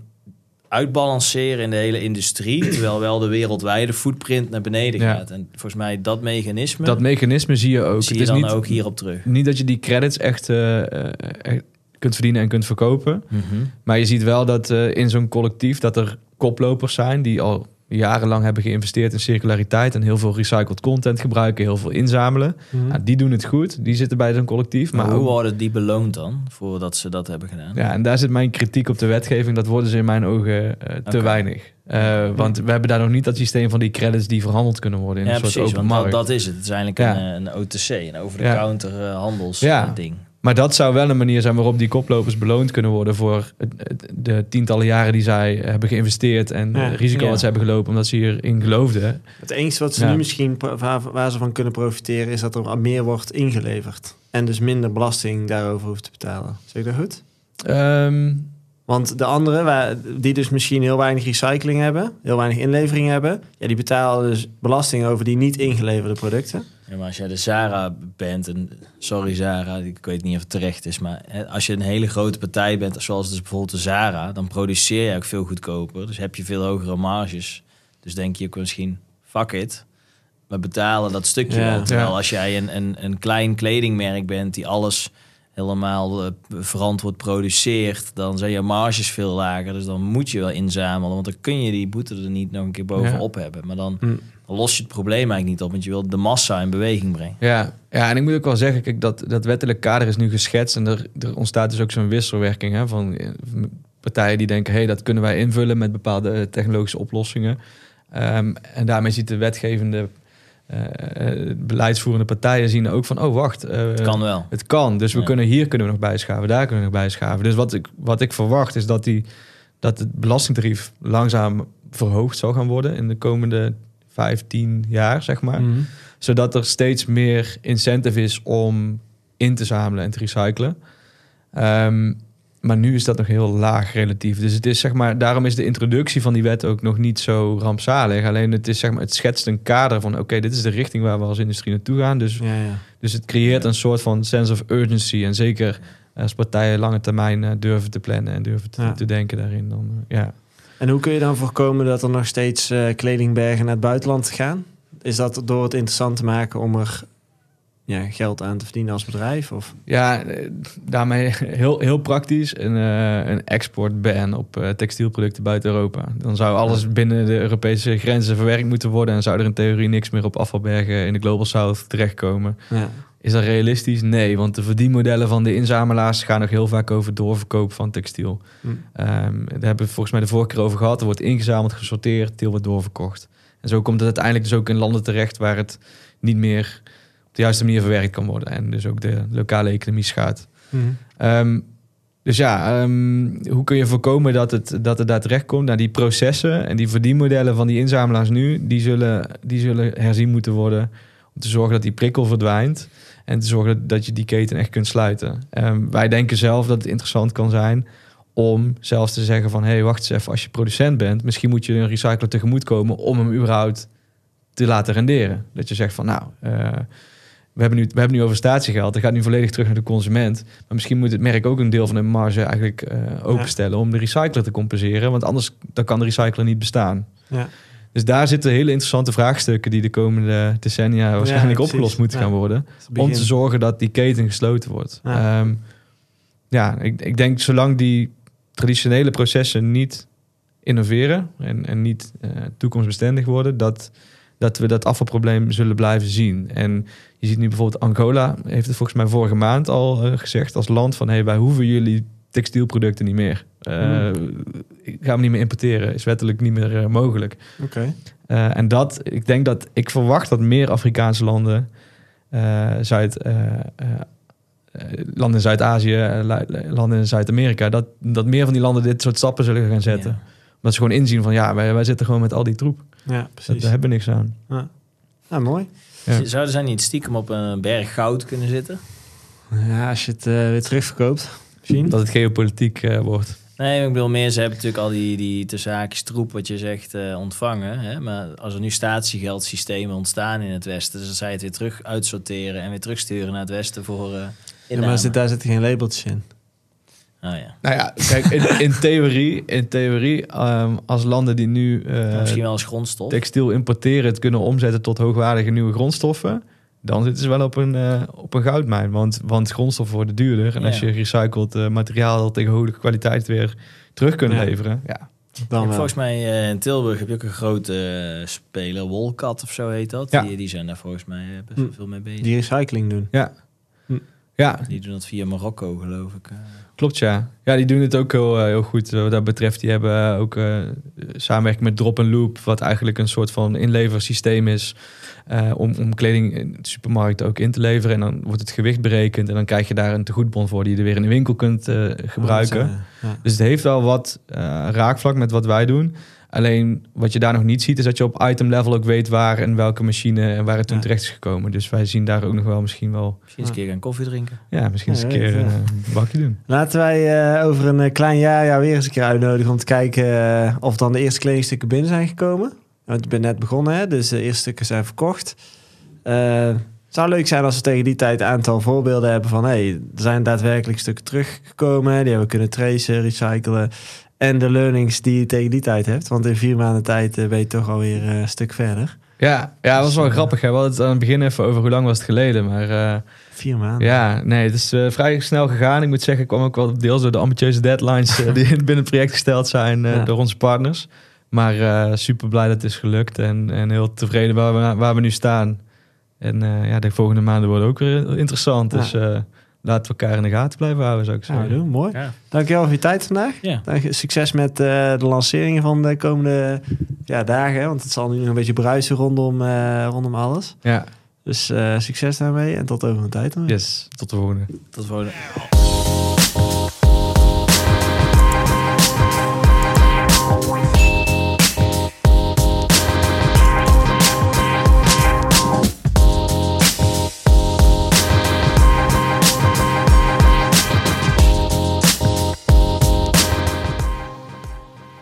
uitbalanceren in de hele industrie, terwijl wel de weldwijde footprint naar beneden Ja. gaat. En volgens mij dat mechanisme dat mechanisme zie je ook. zie Het je is dan niet, ook hierop terug. niet dat je die credits echt, eh, eh, echt kunt verdienen en kunt verkopen. Mhm. Maar je ziet wel dat eh, in zo'n collectief dat er koplopers zijn die al jarenlang hebben geïnvesteerd in circulariteit en heel veel recycled content gebruiken, heel veel inzamelen. Mhm. Ja, die doen het goed, die zitten bij zo'n collectief. Maar Maar hoe ook- worden die beloond dan, voordat ze dat hebben gedaan? ja, en daar zit mijn kritiek op de wetgeving. Dat worden ze in mijn ogen eh, te weinig. Eh, want we hebben daar nog niet dat systeem van die credits die verhandeld kunnen worden in Ja, een soort precies, open dat, markt. dat is het. Het is eigenlijk Ja. een, een OTC, een over-the-counter eh, handels Ja. eh, ding. Maar dat zou wel een manier zijn waarop die koplopers beloond kunnen worden voor de tientallen jaren die zij hebben geïnvesteerd en Ja. het risico Ja. wat ze hebben gelopen omdat ze hierin geloofden. Het enige wat ze Ja. nu misschien waar, ze van kunnen profiteren is dat er meer wordt ingeleverd. En dus minder belasting daarover hoeft te betalen. Zeg ik dat goed? Ehm, Want de anderen, die dus misschien heel weinig recycling hebben, heel weinig inlevering hebben, ja, die betalen dus belasting over die niet ingeleverde producten. Ja, maar als jij de Zara bent, en sorry Zara, ik weet niet of het terecht is, maar hè, als je een hele grote partij bent, zoals dus bijvoorbeeld de Zara, dan produceer je ook veel goedkoper. Dus heb je veel hogere marges. Dus denk je ook misschien, fuck it, we betalen dat stukje Ja. wel. Terwijl Ja. als jij een, een, een klein kledingmerk bent die alles helemaal eh, verantwoord produceert, dan zijn je marges veel lager. Dus dan moet je wel inzamelen, want dan kun je die boete er niet nog een keer bovenop hebben. Maar dan, Hm. Los je het probleem eigenlijk niet op, want je wil de massa in beweging brengen. ja. ja, en ik moet ook wel zeggen, kijk, dat, dat wettelijk kader is nu geschetst en er, er ontstaat dus ook zo'n wisselwerking hè, van eh, partijen die denken, hé, hey, dat kunnen wij invullen met bepaalde eh, technologische oplossingen. Ehm, en daarmee ziet de wetgevende, eh, beleidsvoerende partijen zien ook van, oh wacht, Het kan wel. Het kan, dus we Ja. kunnen hier kunnen we nog bijschaven, daar kunnen we nog bijschaven. Dus wat ik, wat ik verwacht is dat, die, dat het belastingtarief langzaam verhoogd zal gaan worden in de komende 15 jaar, zeg maar. Mhm. Zodat er steeds meer incentive is om in te zamelen en te recyclen. Ehm, maar nu is dat nog heel laag relatief. Dus het is zeg maar, daarom is de introductie van die wet ook nog niet zo rampzalig. Alleen het is zeg maar, het schetst een kader van oké, dit is de richting waar we als industrie naartoe gaan. Dus Ja, ja. dus het creëert een soort van sense of urgency. En zeker als partijen lange termijn eh, durven te plannen en durven te, te denken daarin. Dan, eh, ja. En hoe kun je dan voorkomen dat er nog steeds eh, kledingbergen naar het buitenland gaan? Is dat door het interessant te maken om er ja, geld aan te verdienen als bedrijf? Of? ja, eh, daarmee heel, heel praktisch een, eh, een exportban op eh, textielproducten buiten Europa. Dan zou alles binnen de Europese grenzen verwerkt moeten worden. En zou er in theorie niks meer op afvalbergen in de Global South terechtkomen. Ja. Is dat realistisch? Nee, want de verdienmodellen van de inzamelaars gaan nog heel vaak over doorverkoop van textiel. Hm. Ehm, daar hebben we volgens mij de vorige keer over gehad. Er wordt ingezameld, gesorteerd, deel wordt doorverkocht. En zo komt het uiteindelijk dus ook in landen terecht waar het niet meer op de juiste manier verwerkt kan worden. En dus ook de lokale economie schaadt. Mhm. Ehm, dus ja, ehm, hoe kun je voorkomen dat het, dat het daar terecht komt? Nou, die processen en die verdienmodellen van die inzamelaars nu, die zullen, die zullen herzien moeten worden. Om te zorgen dat die prikkel verdwijnt. En te zorgen dat, je die keten echt kunt sluiten. Ehm, wij denken zelf dat het interessant kan zijn om zelfs te zeggen van... hé, hey, wacht eens even, als je producent bent... misschien moet je een recycler tegemoetkomen om hem überhaupt te laten renderen. Dat je zegt van, nou, eh, we, hebben nu, we hebben nu over statiegeld... dat gaat nu volledig terug naar de consument. Maar misschien moet het merk ook een deel van de marge eigenlijk eh, openstellen... om de recycler te compenseren. Want anders dan kan de recycler niet bestaan. Ja. Dus daar zitten hele interessante vraagstukken... die de komende decennia waarschijnlijk opgelost moeten Ja. gaan worden om te zorgen dat die keten gesloten wordt. Ja. Ja, ja ik, ik denk zolang die traditionele processen niet innoveren en, en niet eh, toekomstbestendig worden, dat, dat we dat afvalprobleem zullen blijven zien. En je ziet nu bijvoorbeeld Angola heeft het volgens mij vorige maand al eh, gezegd als land van hey, wij hoeven jullie textielproducten niet meer. Eh Ik ga hem niet meer importeren, is wettelijk niet meer eh, mogelijk. Oké. Eh, en dat, ik denk dat ik verwacht dat meer Afrikaanse landen, eh, Zuid, eh, eh, eh, landen in Zuid-Azië, la- landen in Zuid-Amerika, dat, dat meer van die landen dit soort stappen zullen gaan zetten. Ja. Omdat ze gewoon inzien van ja, wij, wij zitten gewoon met al die troep. Ja, Dat, precies. daar hebben we niks aan. Nou, mooi. Ja. Zouden zij niet stiekem op een berg goud kunnen zitten? Ja, als je het eh, weer terugverkoopt. Misschien. Dat het geopolitiek eh, wordt. Nee, ik bedoel meer, ze hebben natuurlijk al die, die tussen haakjes troep, wat je zegt, eh, ontvangen. Hè? Maar als er nu statiegeldsystemen ontstaan in het Westen, dus dan zij het weer terug uitsorteren en weer terugsturen naar het Westen voor eh Ja, inname. maar zit, daar zitten geen labeltjes in. Oh ja. Nou ja, kijk, in, in theorie, in theorie ehm, als landen die nu eh, Misschien wel als grondstof. textiel importeren het kunnen omzetten tot hoogwaardige nieuwe grondstoffen, dan zitten ze wel op een, eh, op een goudmijn. Want, want grondstoffen worden duurder. En Ja. als je gerecycled eh, materiaal tegen hoge kwaliteit weer terug kunt Ja. leveren, ja. Dan wel. volgens mij eh, in Tilburg heb je ook een grote eh, speler, Wolcat of zo heet dat. Ja. Die, die zijn daar volgens mij eh, best wel Hm. veel mee bezig. Die recycling doen. Ja. Hm. Ja, Die doen dat via Marokko, geloof ik. eh. klopt ja. Ja, die doen het ook heel, eh, heel goed wat dat betreft. Die hebben ook eh, samenwerking met Drop Loop, wat eigenlijk een soort van inleversysteem is. Eh, om, om kleding in de supermarkt ook in te leveren. En dan wordt het gewicht berekend. En dan krijg je daar een tegoedbon voor die je er weer in de winkel kunt eh, gebruiken. Oh, eh, ja. Dus het heeft wel wat eh, raakvlak met wat wij doen. Alleen wat je daar nog niet ziet, is dat je op item level ook weet waar en welke machine en waar het toen Ja. terecht is gekomen. Dus wij zien daar ook nog wel misschien wel, Misschien eens een keer gaan koffie drinken. ja, misschien eens Ja, een keer een ja. bakje doen. Laten wij eh, over een klein jaar jou weer eens een keer uitnodigen om te kijken of dan de eerste kledingstukken binnen zijn gekomen. Want je bent net begonnen, hè? dus de eerste stukken zijn verkocht. Eh, het zou leuk zijn als we tegen die tijd een aantal voorbeelden hebben van... hey, er zijn daadwerkelijk stukken teruggekomen, die hebben we kunnen tracen, recyclen. En de learnings die je tegen die tijd hebt. Want in vier maanden tijd eh, ben je toch alweer eh, een stuk verder. Ja, ja, dat was wel Dus, eh, grappig. Hè? We hadden het aan het begin even over hoe lang was het geleden. Maar Vier maanden. ja, nee, het is vrij snel gegaan. Ik moet zeggen, ik kwam ook wel deels door de ambitieuze deadlines die binnen het project gesteld zijn Ja. door onze partners. Maar eh, super blij dat het is gelukt en, en heel tevreden waar we, waar we nu staan. En eh, ja, de volgende maanden worden ook weer interessant. Ja. Dus eh, laten we elkaar in de gaten blijven houden, zou ik zeggen. doen, mooi. Ja. Dankjewel voor je tijd vandaag. ja. Dank je. Succes met eh, de lanceringen van de komende ja, dagen. hè, Want het zal nu nog een beetje bruisen rondom, eh, rondom alles. Ja, Dus eh, succes daarmee en tot over een tijd. dan yes. Tot de volgende. Tot de volgende.